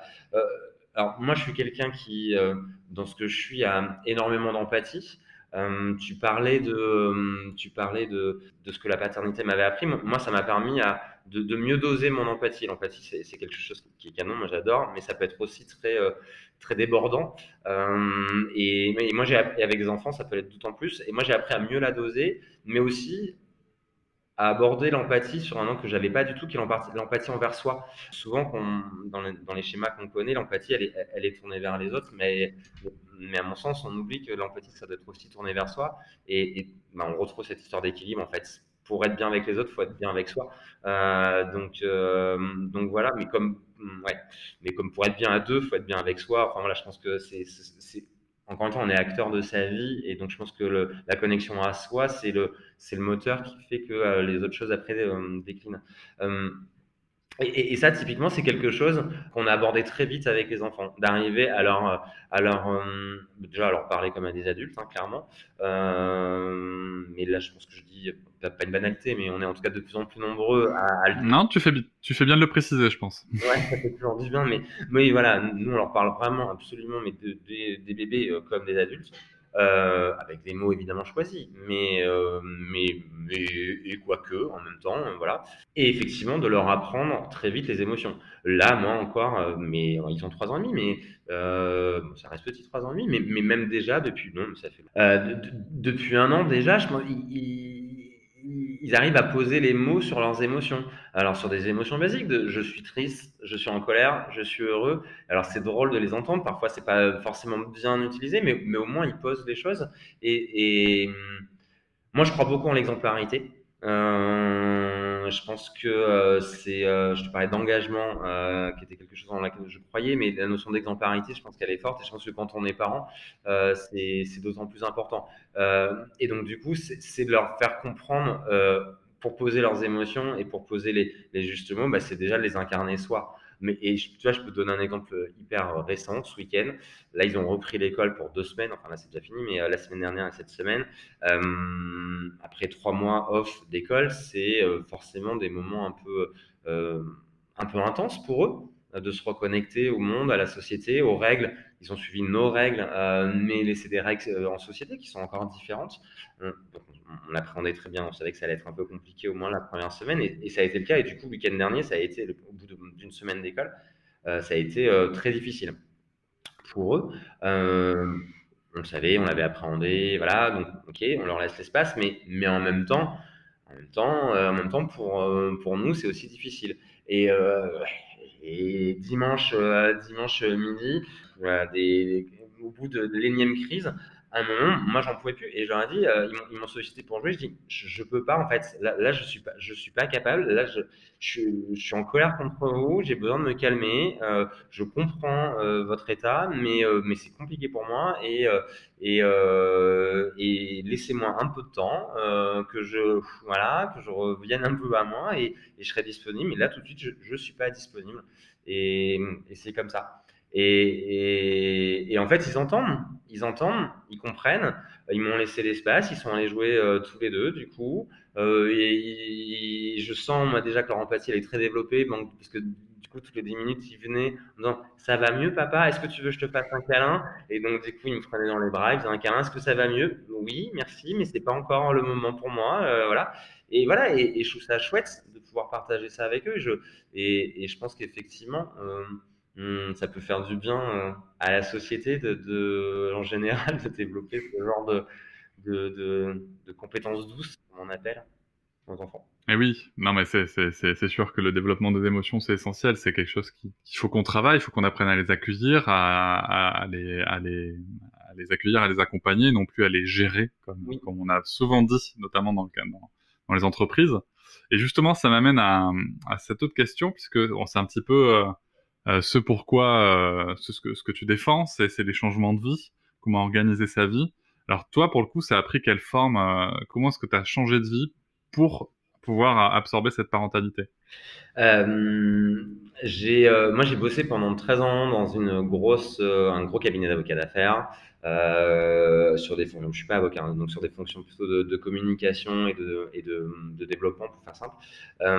alors moi, je suis quelqu'un qui, euh, dans ce que je suis, a énormément d'empathie. Euh, tu parlais de, euh, tu parlais de, ce que la paternité m'avait appris. Moi, ça m'a permis à, de, mieux doser mon empathie. L'empathie, c'est quelque chose qui est canon, moi j'adore, mais ça peut être aussi très, très débordant. et, et, moi, j'ai avec les enfants, ça peut l'être d'autant plus. Et moi, j'ai appris à mieux la doser, mais aussi à aborder l'empathie sur un angle que j'avais pas du tout, qui est l'empathie envers soi. Souvent, dans, les, schémas qu'on connaît, l'empathie, elle est, elle est, tournée vers les autres, mais, mais à mon sens, on oublie que l'empathie, ça doit être aussi tourné vers soi. Et, et bah, on retrouve cette histoire d'équilibre, en fait. Pour être bien avec les autres, il faut être bien avec soi. Euh, donc, euh, donc voilà, mais comme, ouais, mais comme pour être bien à deux, il faut être bien avec soi. Enfin voilà, je pense que c'est encore une fois, on est acteur de sa vie et donc je pense que la connexion à soi, c'est le, moteur qui fait que euh, les autres choses après euh, déclinent. Euh, et, ça, typiquement, c'est quelque chose qu'on a abordé très vite avec les enfants, d'arriver à leur, déjà à leur parler comme à des adultes, hein, clairement. Mais là, je pense que je dis pas une banalité, mais on est en tout cas de plus en plus nombreux à, à... Non, tu fais, tu fais bien de le préciser, je pense. Ouais, ça fait toujours du bien, mais, mais voilà, nous, on leur parle vraiment, absolument, mais de, des bébés euh, comme des adultes. Euh, avec des mots évidemment choisis, mais, euh, mais, mais et quoique en même temps, euh, voilà. Et effectivement, de leur apprendre très vite les émotions. Là, moi encore, mais ils ont trois ans et demi, mais ça reste petit trois ans et demi, mais, même déjà depuis non, ça fait de- de- depuis un an déjà, je pense, ils- ils arrivent à poser les mots sur leurs émotions. Alors sur des émotions basiques, je suis triste, je suis en colère, je suis heureux. Alors c'est drôle de les entendre, parfois c'est pas forcément bien utilisé, mais, mais au moins ils posent les choses. Et, et, hum, moi je crois beaucoup en l'exemplarité. Euh, je pense que euh, c'est, euh, je te parlais d'engagement, euh, qui était quelque chose en laquelle je croyais, mais la notion d'exemplarité, je pense qu'elle est forte, et je pense que quand on est parent, euh, c'est d'autant plus important. Euh, et donc du coup, c'est de leur faire comprendre, euh, pour poser leurs émotions et pour poser les, les justes mots, bah, c'est déjà de les incarner soi. Mais, et tu vois, je peux te donner un exemple hyper récent, ce week-end. Là, ils ont repris l'école pour deux semaines. Enfin, là, c'est déjà fini, mais euh, la semaine dernière et cette semaine, euh, après trois mois off d'école, c'est euh, forcément des moments un peu, un peu intenses pour eux, de se reconnecter au monde, à la société, aux règles. Ils ont suivi nos règles, euh, mais c'est des règles euh, en société qui sont encore différentes. On, on l'appréhendait très bien. On savait que ça allait être un peu compliqué au moins la première semaine, et, ça a été le cas. Et du coup, le week-end dernier, ça a été, au bout d'une semaine d'école, euh, ça a été euh, très difficile pour eux. Euh, on le savait, on l'avait appréhendé, voilà, donc ok, on leur laisse l'espace, mais, mais en même temps, en même temps, euh, en même temps pour, euh, pour nous, c'est aussi difficile. Et, euh, et dimanche, euh, dimanche midi, voilà, au bout de, de l'énième crise, à un moment, moi, j'en pouvais plus. Et ai dit, euh, ils m'ont- sollicité pour jouer. Je dis, je, je peux pas, en fait. Là, là je suis suis pas capable. Là, je, suis- en colère contre vous. J'ai besoin de me calmer. Euh, je comprends euh, votre état, mais, mais c'est compliqué pour moi. Et, et, laissez-moi un peu de temps, que je, voilà, que je revienne un peu à moi et, et je serai disponible. Mais là, tout de suite, je, je suis pas disponible. Et, c'est comme ça. Et, et en fait, ils entendent, ils entendent, ils comprennent. Ils m'ont laissé l'espace, ils sont allés jouer euh, tous les deux, du coup. Euh, je sens, déjà que leur empathie, elle est très développée, parce que du coup, toutes les 10 minutes, ils venaient en disant Ça va mieux, papa? Est-ce que tu veux que je te fasse un câlin? Et donc, du coup, ils me prenaient dans les bras, ils faisaient un câlin Est-ce que ça va mieux? Oui, merci, mais c'est pas encore le moment pour moi. euh, voilà. Et voilà, et, je trouve ça chouette de pouvoir partager ça avec eux. Et je pense qu'effectivement, hum, ça peut faire du bien euh, à la société de, de, en général de développer ce genre de, de, de, de compétences douces, comme on appelle, aux enfants. Et oui, non mais c'est c'est c'est c'est sûr que le développement des émotions c'est essentiel, c'est quelque chose qui- qu'il faut qu'on travaille, il faut qu'on apprenne à les accueillir, à, à, à les à les à les accueillir, à les accompagner, non plus à les gérer comme Oui. comme on a souvent dit, notamment dans le dans, dans les entreprises. Et justement, ça m'amène à à cette autre question puisque on sait un petit peu euh, ce pourquoi euh, ce, que tu défends, c'est les changements de vie, comment organiser sa vie. Alors toi, pour le coup, ça a pris quelle forme euh, Comment est-ce que tu as changé de vie pour pouvoir absorber cette parentalité? Euh, j'ai, euh, moi, j'ai bossé pendant 13 ans dans une grosse, euh, un gros cabinet d'avocats d'affaires euh, sur des fonctions. Je suis pas avocat, hein, donc sur des fonctions plutôt de, communication et de, et de, développement, pour faire simple. Euh,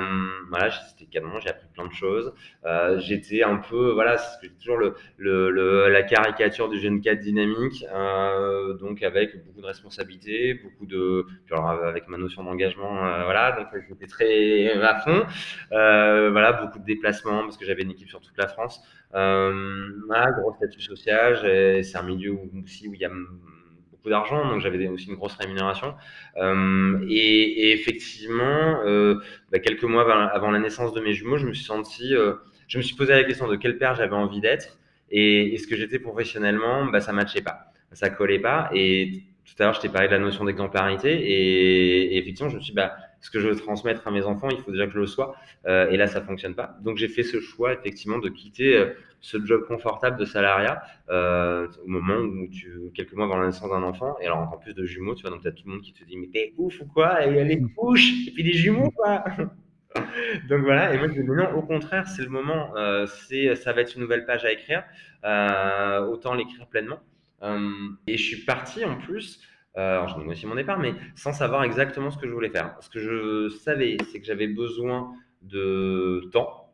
voilà, c'était canon, j'ai appris plein de choses. Euh, j'étais un peu, voilà, c'est toujours le, le, le- la caricature du jeune cadre dynamique, euh, donc avec beaucoup de responsabilités, beaucoup de, puis alors avec ma notion d'engagement, euh, voilà, donc j'étais très à fond. Euh, voilà, beaucoup de déplacements parce que j'avais une équipe sur toute la France. Euh, voilà, gros statut social. C'est un milieu où, aussi où il y a beaucoup d'argent, donc j'avais aussi une grosse rémunération. Euh, et, effectivement, euh, bah, quelques mois avant, la naissance de mes jumeaux, je me suis senti, euh, je me suis posé la question de quel père j'avais envie d'être et, ce que j'étais professionnellement, bah, ça matchait pas, ça collait pas. Et tout à l'heure, je t'ai parlé de la notion d'exemplarité et, et effectivement, je me suis dit, bah, ce que je veux transmettre à mes enfants, il faut déjà que je le sois. Euh, et là, ça fonctionne pas. Donc, j'ai fait ce choix, effectivement, de quitter euh, ce job confortable de salariat euh, au moment où tu, quelques mois avant la naissance d'un enfant. Et alors, encore plus de jumeaux, tu vois, donc tu as tout le monde qui te dit, mais t'es ouf ou quoi? Et il y a les couches, et puis des jumeaux, quoi. Donc voilà, et moi je dis non, au contraire, c'est le moment, c'est, ça va être une nouvelle page à écrire, autant l'écrire pleinement. Et je suis parti en plus, euh, alors négocié mon départ, mais sans savoir exactement ce que je voulais faire. Ce que je savais, c'est que j'avais besoin de temps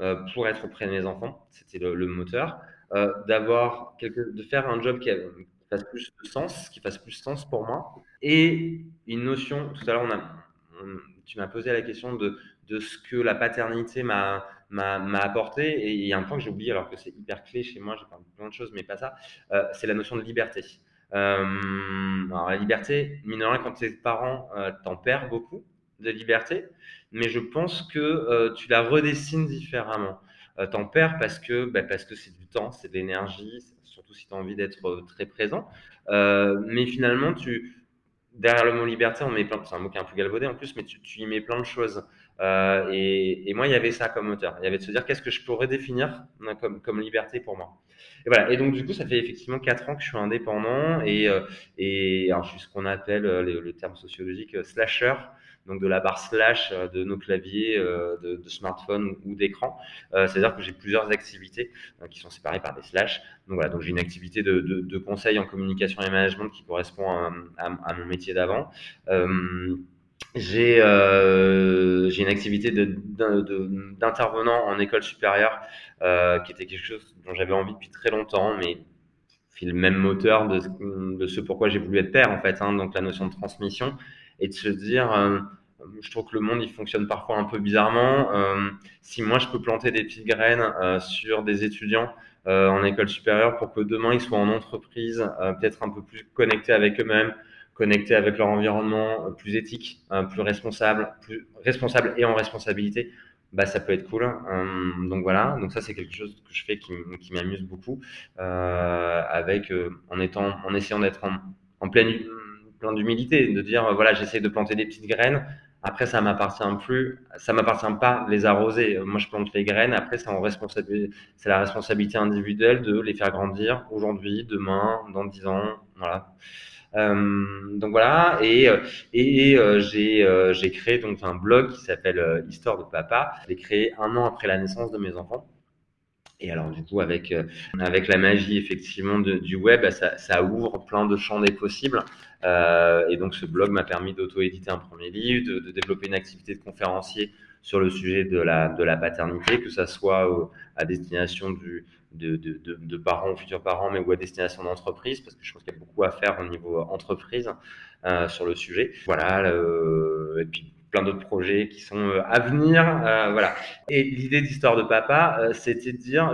euh, pour être auprès de mes enfants, c'était le, moteur, euh, d'avoir de faire un job qui avait- fasse plus de sens, qui fasse plus sens pour moi. Et une notion, tout à l'heure, tu m'as posé la question de, ce que la paternité m'a m'a apporté. Et il y a un point que j'ai oublié, alors que c'est hyper clé chez moi, j'ai parlé de plein de choses, mais pas ça, euh, c'est la notion de liberté. Euh, alors la liberté, mine de rien, quand tu es parent, euh, t'en perds beaucoup de liberté, mais je pense que euh, tu la redessines différemment. T'en perds parce que bah, parce que c'est du temps, c'est de l'énergie, surtout si tu as envie d'être très présent. mais finalement, tu derrière le mot liberté, on met plein, c'est un mot qui est un peu galvaudé en plus, mais tu, y mets plein de choses. Et, et, moi, il y avait ça comme moteur. Il y avait de se dire qu'est-ce que je pourrais définir comme, comme liberté pour moi? Et voilà. Et donc, du coup, ça fait effectivement quatre ans que je suis indépendant et, et alors, je suis ce qu'on appelle le, le, terme sociologique slasher donc de la barre slash euh, de nos claviers euh, de, de smartphone ou d'écran. Euh, c'est-à-dire que j'ai plusieurs activités qui sont séparées par des slash. Donc voilà, donc j'ai une activité de, conseil en communication et management qui correspond à mon métier d'avant. J'ai euh, une activité d'intervenant en école supérieure euh, qui était quelque chose dont j'avais envie depuis très longtemps, mais le même moteur de, de ce pourquoi j'ai voulu être père en fait, hein, donc la notion de transmission et de se dire, euh, je trouve que le monde il fonctionne parfois un peu bizarrement. Si moi je peux planter des petites graines sur des étudiants en école supérieure pour que demain ils soient en entreprise, peut-être un peu plus connectés avec eux-mêmes, connectés avec leur environnement, plus éthique, plus responsable, plus responsable et en responsabilité, bah ça peut être cool. donc voilà, donc ça c'est quelque chose que je fais qui, m'amuse beaucoup, euh, avec en étant, en essayant d'être en, en pleine d'humilité, de dire voilà, j'essaie de planter des petites graines. Après, ça m'appartient plus, ça m'appartient pas les arroser. Moi, je plante les graines. Après, c'est en responsabilité, c'est la responsabilité individuelle de les faire grandir aujourd'hui, demain, dans dix ans, voilà. Euh, donc voilà, et, euh, j'ai euh, j'ai créé donc un blog qui s'appelle Histoire de Papa. Je l'ai créé un an après la naissance de mes enfants. Et alors, du coup, avec, avec la magie, effectivement, du web, bah, ça, ouvre plein de champs des possibles. Et donc, ce blog m'a permis d'auto-éditer un premier livre, de, de, développer une activité de conférencier sur le sujet de la, de la paternité, que ça soit à destination du, de, parents futurs parents, mais ou à destination d'entreprise, parce que je pense qu'il y a beaucoup à faire au niveau entreprise euh, sur le sujet. Voilà, et puis plein d'autres projets qui sont euh, à venir. Euh, voilà. Et l'idée d'Histoire de Papa, euh, c'était de dire,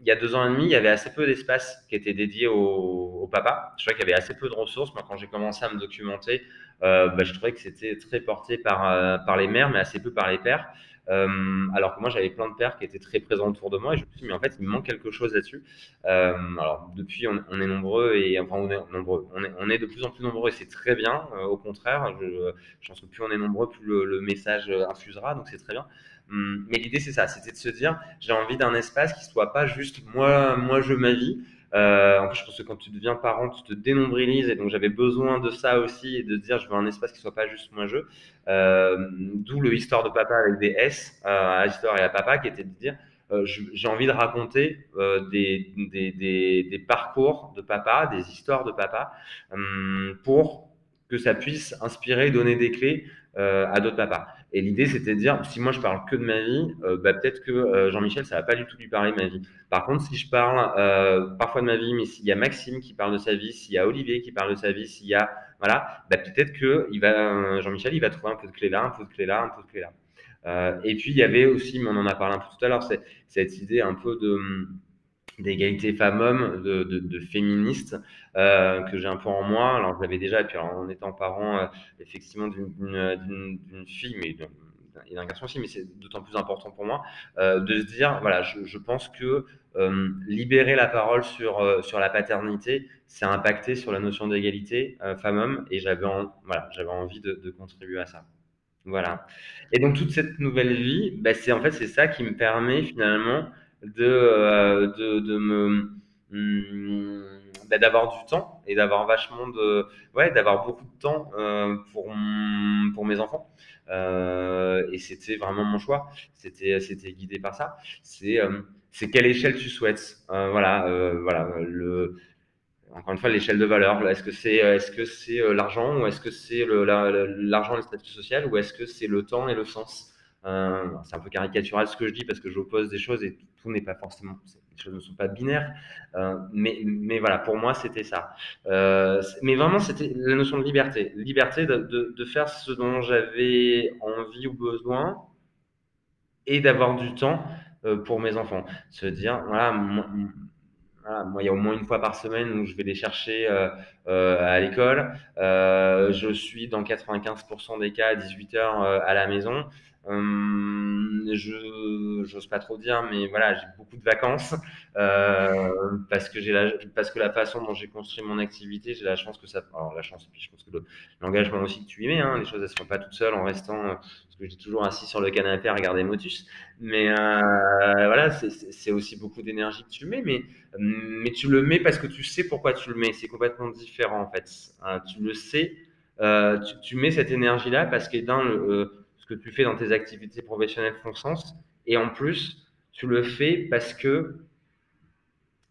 il y a deux ans et demi, il y avait assez peu d'espace qui était dédié au, papa. Je crois qu'il y avait assez peu de ressources. Moi, quand j'ai commencé à me documenter, euh, bah, je trouvais que c'était très porté par, par les mères, mais assez peu par les pères. Euh, alors que moi, j'avais plein de pères qui étaient très présents autour de moi et je me suis dit, mais en fait, il me manque quelque chose là-dessus. Euh, alors, depuis, on, est nombreux et enfin, on est nombreux. On est, de plus en plus nombreux et c'est très bien. Euh, au contraire, je, je, pense que plus on est nombreux, plus le, le message infusera, donc c'est très bien. Hum, mais l'idée, c'est ça, c'était de se dire, j'ai envie d'un espace qui soit pas juste moi, moi, je ma vie, euh, en plus, je pense que quand tu deviens parent, tu te dénombrilises et donc j'avais besoin de ça aussi et de dire je veux un espace qui soit pas juste moi je. Euh, D'où le histoire de papa avec des S euh, à histoire et à papa qui était de dire j'ai envie de raconter des, des, parcours de papa, des histoires de papa hum, pour que ça puisse inspirer, donner des clés à d'autres papas. Et l'idée, c'était de dire, si moi je parle que de ma vie, euh, bah, peut-être que euh, Jean-Michel, ça va pas du tout lui parler de ma vie. Par contre, si je parle euh, parfois de ma vie, mais s'il y a Maxime qui parle de sa vie, s'il y a Olivier qui parle de sa vie, s'il y a, voilà, bah, peut-être que il va, Jean-Michel, il va trouver un peu de clé là, un peu de clé là, un peu de clé là. Et puis il y avait aussi, mais on en a parlé un peu tout à l'heure, cette idée un peu de d'égalité femmes-hommes, de, de, de, féministe euh, que j'ai un peu en moi. Alors je l'avais déjà, et puis en étant parent euh, effectivement d'une fille, mais et d'un garçon aussi, mais c'est d'autant plus important pour moi euh, de se dire, voilà, je, je pense que euh, libérer la parole sur euh, sur la paternité, c'est impacter sur la notion d'égalité femmes-hommes, et j'avais voilà, j'avais envie de, de, contribuer à ça. Voilà. Et donc toute cette nouvelle vie, bah, c'est en fait c'est ça qui me permet finalement de, euh, de, de, me hmm, bah, d'avoir du temps et d'avoir vachement de ouais d'avoir beaucoup de temps euh, pour mes enfants. Euh, et c'était vraiment mon choix. C'était guidé par ça. C'est quelle échelle tu souhaites. Voilà voilà le encore une fois l'échelle de valeur. Est-ce que c'est est-ce que c'est l'argent ou est-ce que c'est l'argent l'argent le statut social ou est-ce que c'est le temps et le sens? Euh, c'est un peu caricatural ce que je dis parce que j'oppose des choses et tout n'est pas forcément, les choses ne sont pas binaires. Euh, mais, mais voilà, pour moi, c'était ça. Euh, mais vraiment, c'était la notion de liberté. Liberté de, de, faire ce dont j'avais envie ou besoin et d'avoir du temps pour mes enfants. Se dire, voilà, moi, il y a au moins une fois par semaine où je vais les chercher à l'école. Je suis dans 95% des cas à 18h euh, à la maison. Hum, je j'ose pas trop dire, mais voilà, j'ai beaucoup de vacances euh, parce que j'ai la parce que la façon dont j'ai construit mon activité, j'ai la chance que ça. Alors la chance, et puis je pense que l'engagement aussi que tu y mets, hein, les choses elles se font pas toutes seules en restant, euh, parce que j'ai toujours assis sur le canapé à regarder Motus. Mais euh, voilà, c'est aussi beaucoup d'énergie que tu mets, mais mais tu le mets parce que tu sais pourquoi tu le mets. C'est complètement différent en fait. Hein, tu le sais. Tu, mets cette énergie-là parce que dans le, ce que tu fais dans tes activités professionnelles font sens. Et en plus, tu le fais parce que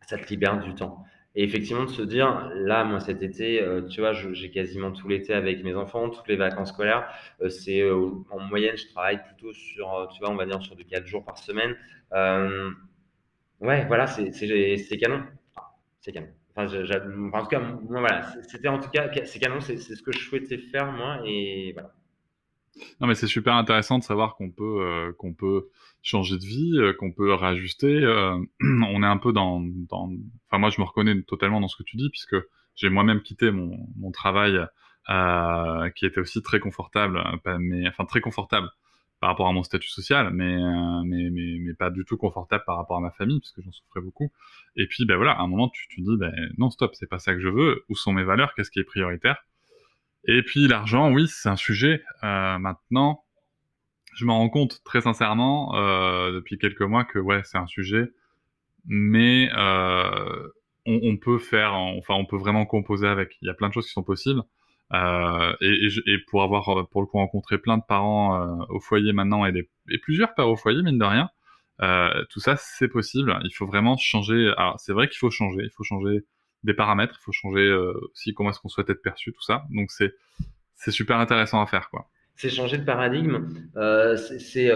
ça te libère du temps. Et effectivement, de se dire, là, moi, cet été, euh, tu vois, j'ai quasiment tout l'été avec mes enfants, toutes les vacances scolaires. Euh, c'est euh, en moyenne, je travaille plutôt sur, tu vois, on va dire sur de 4 jours par semaine. Ouais, voilà, c'est canon. C'est canon. Enfin, en tout cas, voilà, c'était en tout cas, c'est canon, c'est ce que je souhaitais faire, moi, et voilà. Non, mais c'est super intéressant de savoir qu'on peut euh, peut changer de vie, euh, qu'on peut réajuster. Euh, on est un peu dans, dans, enfin moi je me reconnais totalement dans ce que tu dis puisque j'ai moi-même quitté mon, mon travail qui était aussi très confortable, mais enfin très confortable par rapport à mon statut social, mais, mais, mais, mais, pas du tout confortable par rapport à ma famille, puisque j'en souffrais beaucoup. Et puis, ben voilà, à un moment, tu te dis, ben non, stop, c'est pas ça que je veux. Où sont mes valeurs? Qu'est-ce qui est prioritaire? Et puis l'argent, oui, c'est un sujet. Euh, maintenant, je me rends compte très sincèrement euh, depuis quelques mois que ouais, c'est un sujet, mais euh, on, peut faire, enfin, on peut vraiment composer avec. Il y a plein de choses qui sont possibles. Euh, et, et, pour avoir pour le coup rencontré plein de parents euh, au foyer maintenant et, des, et plusieurs pères au foyer mine de rien, euh, tout ça c'est possible. Il faut vraiment changer. Alors c'est vrai qu'il faut changer, il faut changer des paramètres, il faut changer euh, aussi comment est-ce qu'on souhaite être perçu, tout ça. Donc c'est c'est super intéressant à faire, quoi. C'est changer de paradigme, euh, c'est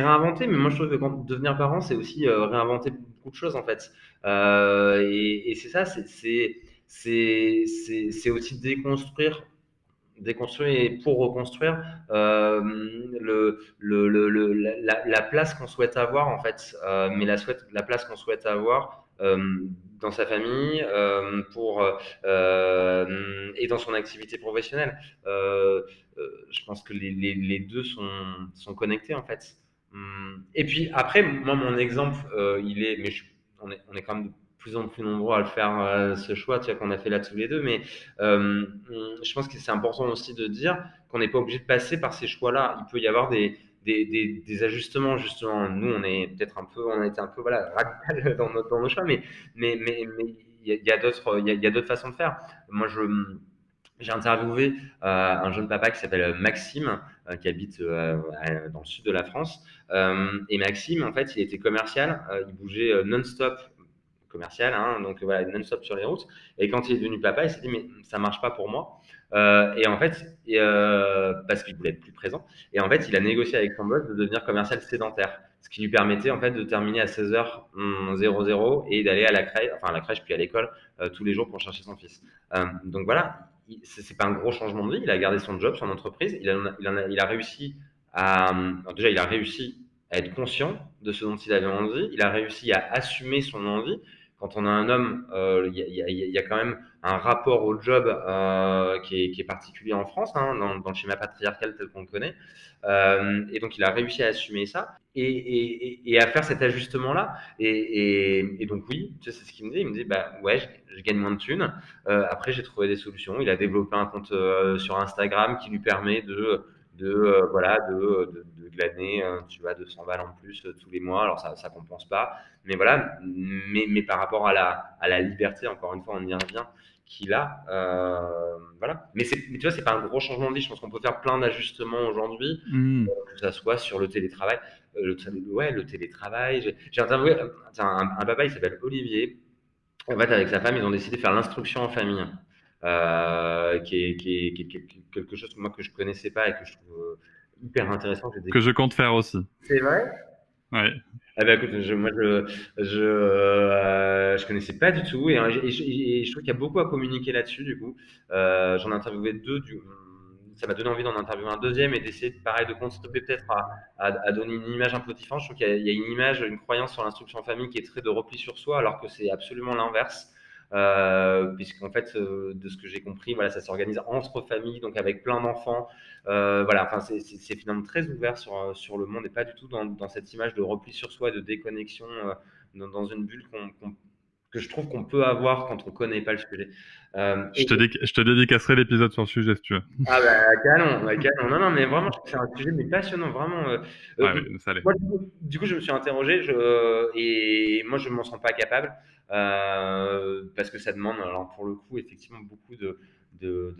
réinventer, mais moi je trouve que quand devenir parent, c'est aussi euh, réinventer beaucoup de choses en fait. Et, c'est ça, c'est aussi déconstruire déconstruire et pour reconstruire le, le, le, la, la, place qu'on souhaite avoir en fait, mais la, souhaite, la place qu'on souhaite avoir dans sa famille, euh, pour euh, et dans son activité professionnelle. je pense que les, deux sont, sont connectés en fait. Hum, et puis après, moi mon exemple, il est, mais on est, quand même de plus en plus nombreux à le faire ce choix, tu vois, qu'on a fait là tous les deux. Mais euh, je pense que c'est important aussi de dire qu'on n'est pas obligé de passer par ces choix-là. Il peut y avoir des, des, des, ajustements justement. Nous, on est peut-être un peu, on a été un peu voilà radical dans, dans nos choix, mais mais mais il y a, d'autres il y a d'autres façons de faire. Moi, je j'ai interviewé euh, un jeune papa qui s'appelle Maxime, euh, qui habite euh, dans le sud de la France. et Maxime, en fait, il était commercial, il bougeait non-stop commercial, hein, donc voilà, non-stop sur les routes. Et quand il est devenu papa, il s'est dit mais ça marche pas pour moi. Euh, et en fait, euh, parce qu'il voulait être plus présent. Et en fait, il a négocié avec son boss de devenir commercial sédentaire, ce qui lui permettait en fait de terminer à 16h00 et d'aller à la crèche, enfin à la crèche puis à l'école euh, tous les jours pour chercher son fils. Donc voilà, c'est pas un gros changement de vie. Il a gardé son job, son entreprise. Il a, réussi à, déjà, il a réussi à être conscient de ce dont il avait envie. Il a réussi à assumer son envie quand on a un homme, il y, a, quand même un rapport au job euh, qui, est, particulier en France, hein, dans, le schéma patriarcal tel qu'on le connaît. Euh, et donc, il a réussi à assumer ça et, à faire cet ajustement-là. Et, donc, oui, c'est ce qu'il me dit. Il me dit, bah ouais, je, gagne moins de thunes. Euh, après, j'ai trouvé des solutions. Il a développé un compte sur Instagram qui lui permet de de euh, voilà de, de, de glaner euh, tu vois 200 balles en plus euh, tous les mois. Alors ça ça compense pas. Mais voilà mais, mais par rapport à la à la liberté encore une fois on y revient qu'il a euh, voilà. Mais c'est tu vois c'est pas un gros changement de vie. Je pense qu'on peut faire plein d'ajustements aujourd'hui mmh. que ça soit sur le télétravail. Le, ouais le télétravail. J'ai interviewé un, un, un papa il s'appelle Olivier. En fait avec sa femme ils ont décidé de faire l'instruction en famille euh, qui, est, qui, est, qui, est, quelque chose que moi que je connaissais pas et que je trouve hyper intéressant que je compte faire aussi. C'est vrai? Ouais. Ah bah écoute, je, moi je je euh, je connaissais pas du tout et, et je, et je trouve qu'il y a beaucoup à communiquer là-dessus du coup. Euh, j'en ai interviewé deux, du, ça m'a donné envie d'en interviewer un deuxième et d'essayer de pareil de contribuer peut-être à, à, à, donner une image un peu différente. Je trouve qu'il y, y, a une image, une croyance sur l'instruction en famille qui est très de repli sur soi alors que c'est absolument l'inverse. Euh, puisqu'en fait, euh, de ce que j'ai compris, voilà, ça s'organise entre familles, donc avec plein d'enfants. Euh, voilà, enfin, c'est finalement très ouvert sur, sur le monde et pas du tout dans, dans cette image de repli sur soi, de déconnexion euh, dans, dans, une bulle qu que je trouve qu'on peut avoir quand on connaît pas le sujet. Euh, je, te et... je te dédicacerai l'épisode sur le sujet si tu veux. Ah bah canon, bah, canon. Non, non, mais vraiment, c'est un sujet mais passionnant, vraiment. Euh, ouais, ça moi, du, coup, du, coup, je me suis interrogé je, et moi, je m'en sens pas capable euh, parce que ça demande, alors pour le coup, effectivement, beaucoup de, de,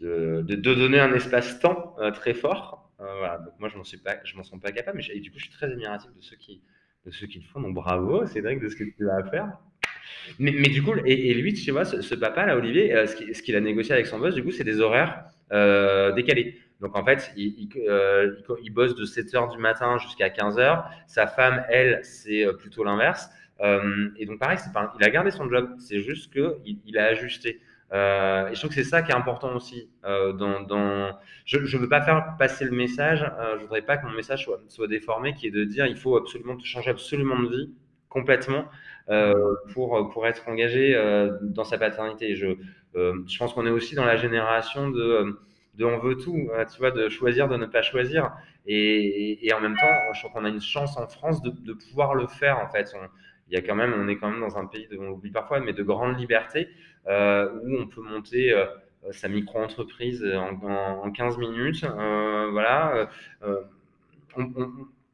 de, de, de donner un espace-temps euh, très fort. voilà, donc moi, je m'en suis pas, m'en sens pas capable, mais du coup, je suis très admiratif de ceux qui de ceux qui le font. Donc bravo, Cédric, de ce que tu vas faire. Mais, mais, du coup, et, lui, tu vois, ce, papa là, Olivier, euh, ce qu'il a négocié avec son boss, du coup, c'est des horaires euh, décalés. Donc en fait, il, il, euh, il, bosse de 7 heures du matin jusqu'à 15 heures. Sa femme, elle, c'est plutôt l'inverse. Euh, et donc pareil, il a gardé son job. C'est juste que il, a ajusté. Euh, et je trouve que c'est ça qui est important aussi. Euh. Je ne veux pas faire passer le message, euh, je voudrais pas que mon message soit, déformé, qui est de dire il faut absolument changer absolument de vie complètement pour, être engagé dans sa paternité. Je, pense qu'on est aussi dans la génération de, on veut tout, tu vois, de choisir, de ne pas choisir. Et, en même temps, je trouve qu'on a une chance en France de, pouvoir le faire en fait. Il y a quand même, on est quand même dans un pays, de, on l'oublie parfois, mais de grande liberté, euh, où on peut monter euh, sa micro-entreprise en, en, en, 15 minutes. Euh, voilà.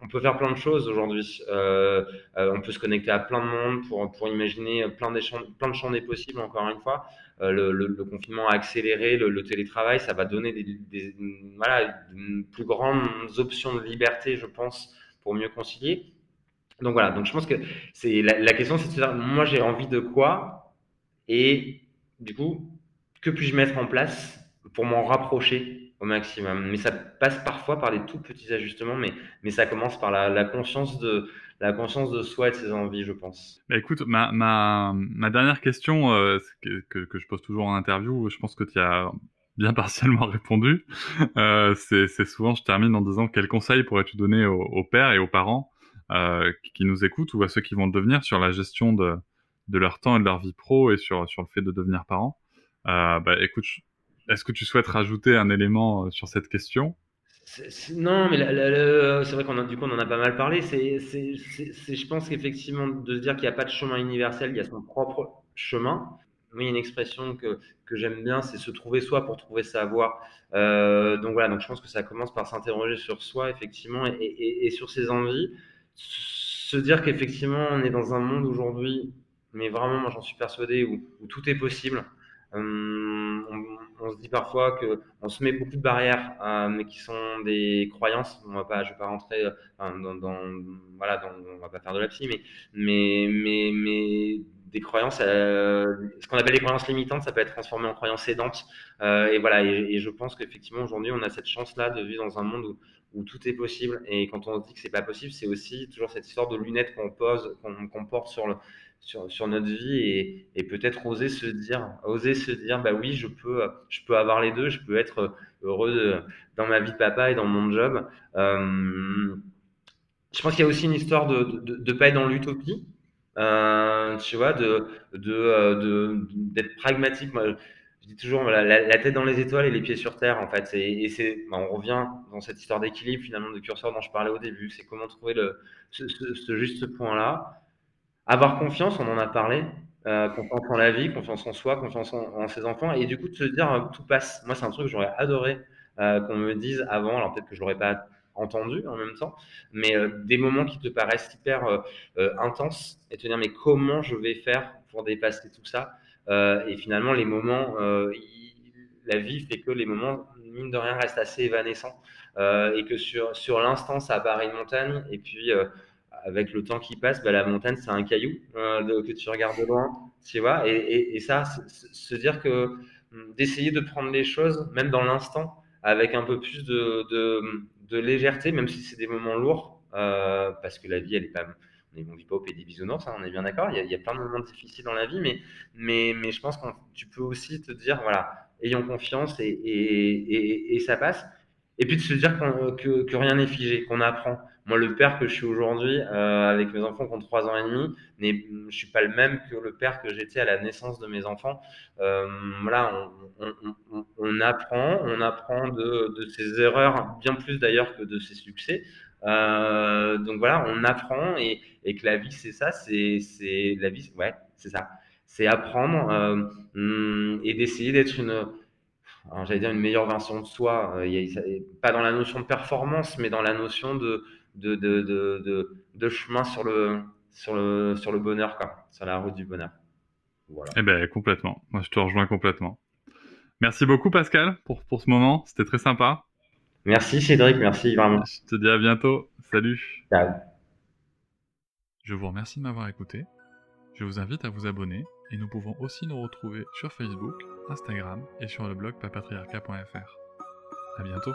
On, peut faire plein de choses aujourd'hui. on peut se connecter à plein de monde pour, pour imaginer plein, des champs, plein de champs des possibles, encore une fois. Le, confinement a accéléré le, télétravail, ça va donner des, des, voilà, plus grandes options de liberté, je pense, pour mieux concilier. Donc voilà, donc je pense que c'est la, question, c'est de dire, moi j'ai envie de quoi et du coup, que puis-je mettre en place pour m'en rapprocher au maximum? Mais ça passe parfois par des tout petits ajustements, mais, mais ça commence par la, conscience de la conscience de soi et de ses envies, je pense. Bah écoute, ma, ma, ma dernière question euh, que, que, que, je pose toujours en interview, je pense que tu as bien partiellement répondu. Euh, c'est souvent, je termine en disant quel conseil pourrais-tu donner aux, aux pères et aux parents euh, qui nous écoutent ou à ceux qui vont le devenir sur la gestion de, de leur temps et de leur vie pro et sur, sur le fait de devenir parent. Euh, bah, écoute, est-ce que tu souhaites rajouter un élément euh, sur cette question? Non, mais c'est vrai qu'on du coup on en a pas mal parlé. C'est, je pense qu'effectivement de se dire qu'il n'y a pas de chemin universel, il y a son propre chemin. Oui, une expression que, que j'aime bien, c'est se trouver soi pour trouver sa voie. Donc voilà, donc je pense que ça commence par s'interroger sur soi effectivement et, et sur ses envies se dire qu'effectivement, on est dans un monde aujourd'hui, mais vraiment, moi j'en suis persuadé, où, tout est possible. Hum, on, se dit parfois que on se met beaucoup de barrières, euh, mais qui sont des croyances. On va pas, je vais pas rentrer euh, dans, dans, voilà, dans, on va pas faire de la psy, mais, mais, mais, mais des croyances, euh, ce qu'on appelle les croyances limitantes, ça peut être transformé en croyances aidantes. Euh, et voilà, et, et je pense qu'effectivement aujourd'hui, on a cette chance-là de vivre dans un monde où, où tout est possible. Et quand on se dit que c'est pas possible, c'est aussi toujours cette histoire de lunettes qu'on pose, qu'on qu porte sur, sur, notre vie et, peut-être oser se dire, oser se dire, bah oui, je peux, je peux avoir les deux, je peux être heureux de, dans ma vie de papa et dans mon job. Euh, je pense qu'il y a aussi une histoire de de, de pas être dans l'utopie. Euh, tu vois, de de euh, d'être pragmatique. Moi, je dis toujours la, tête dans les étoiles et les pieds sur terre en fait. Et, c'est, bah, on revient dans cette histoire d'équilibre finalement de curseur dont je parlais au début. C'est comment trouver le ce, juste point là. Avoir confiance, on en a parlé. Euh, confiance en la vie, confiance en soi, confiance en, ses enfants, et du coup de se dire euh, tout passe. Moi, c'est un truc que j'aurais adoré euh, qu'on me dise avant. Alors peut-être que je l'aurais pas entendu en même temps, mais des moments qui te paraissent hyper intenses et te dire mais comment je vais faire pour dépasser tout ça? Et finalement les moments il, la vie fait que les moments mine de rien restent assez évanescents. Et que sur sur l'instant ça apparaît une montagne et puis avec le temps qui passe bah, la montagne c'est un caillou que tu regardes de loin tu vois. Et, ça se dire que hum, d'essayer de prendre les choses même dans l'instant avec un peu plus de, légèreté, même si c'est des moments lourds, euh, parce que la vie, elle est pas, on ne vit pas au pays des bisounours, hein, on est bien d'accord. Il, y a- plein de moments difficiles dans la vie, mais, je pense que tu peux aussi te dire, voilà, ayons confiance et, ça passe. Et puis de se dire que, rien n'est figé, qu'on apprend. Moi, le père que je suis aujourd'hui, euh, avec mes enfants qui ont 3 ans et demi, je suis pas le même que le père que j'étais à la naissance de mes enfants. Euh, voilà, on, apprend, on apprend de ses erreurs, bien plus d'ailleurs que de ses succès. Euh, donc voilà, on apprend et, que la vie, c'est ça, c'est, la vie, ouais, c'est ça. C'est apprendre euh, hum, et d'essayer d'être une, j'allais dire une meilleure version de soi. Euh, pas dans la notion de performance, mais dans la notion de, chemin sur le bonheur, quoi, sur la route du bonheur. Voilà. Eh ben, complètement. Moi, je te rejoins complètement. Merci beaucoup, Pascal, pour, pour ce moment. C'était très sympa. Merci Cédric, merci vraiment. Je te dis à bientôt. Salut. Ciao. Je vous remercie de m'avoir écouté. Je vous invite à vous abonner et nous pouvons aussi nous retrouver sur Facebook, Instagram et sur le blog papatriarca.fr. À bientôt.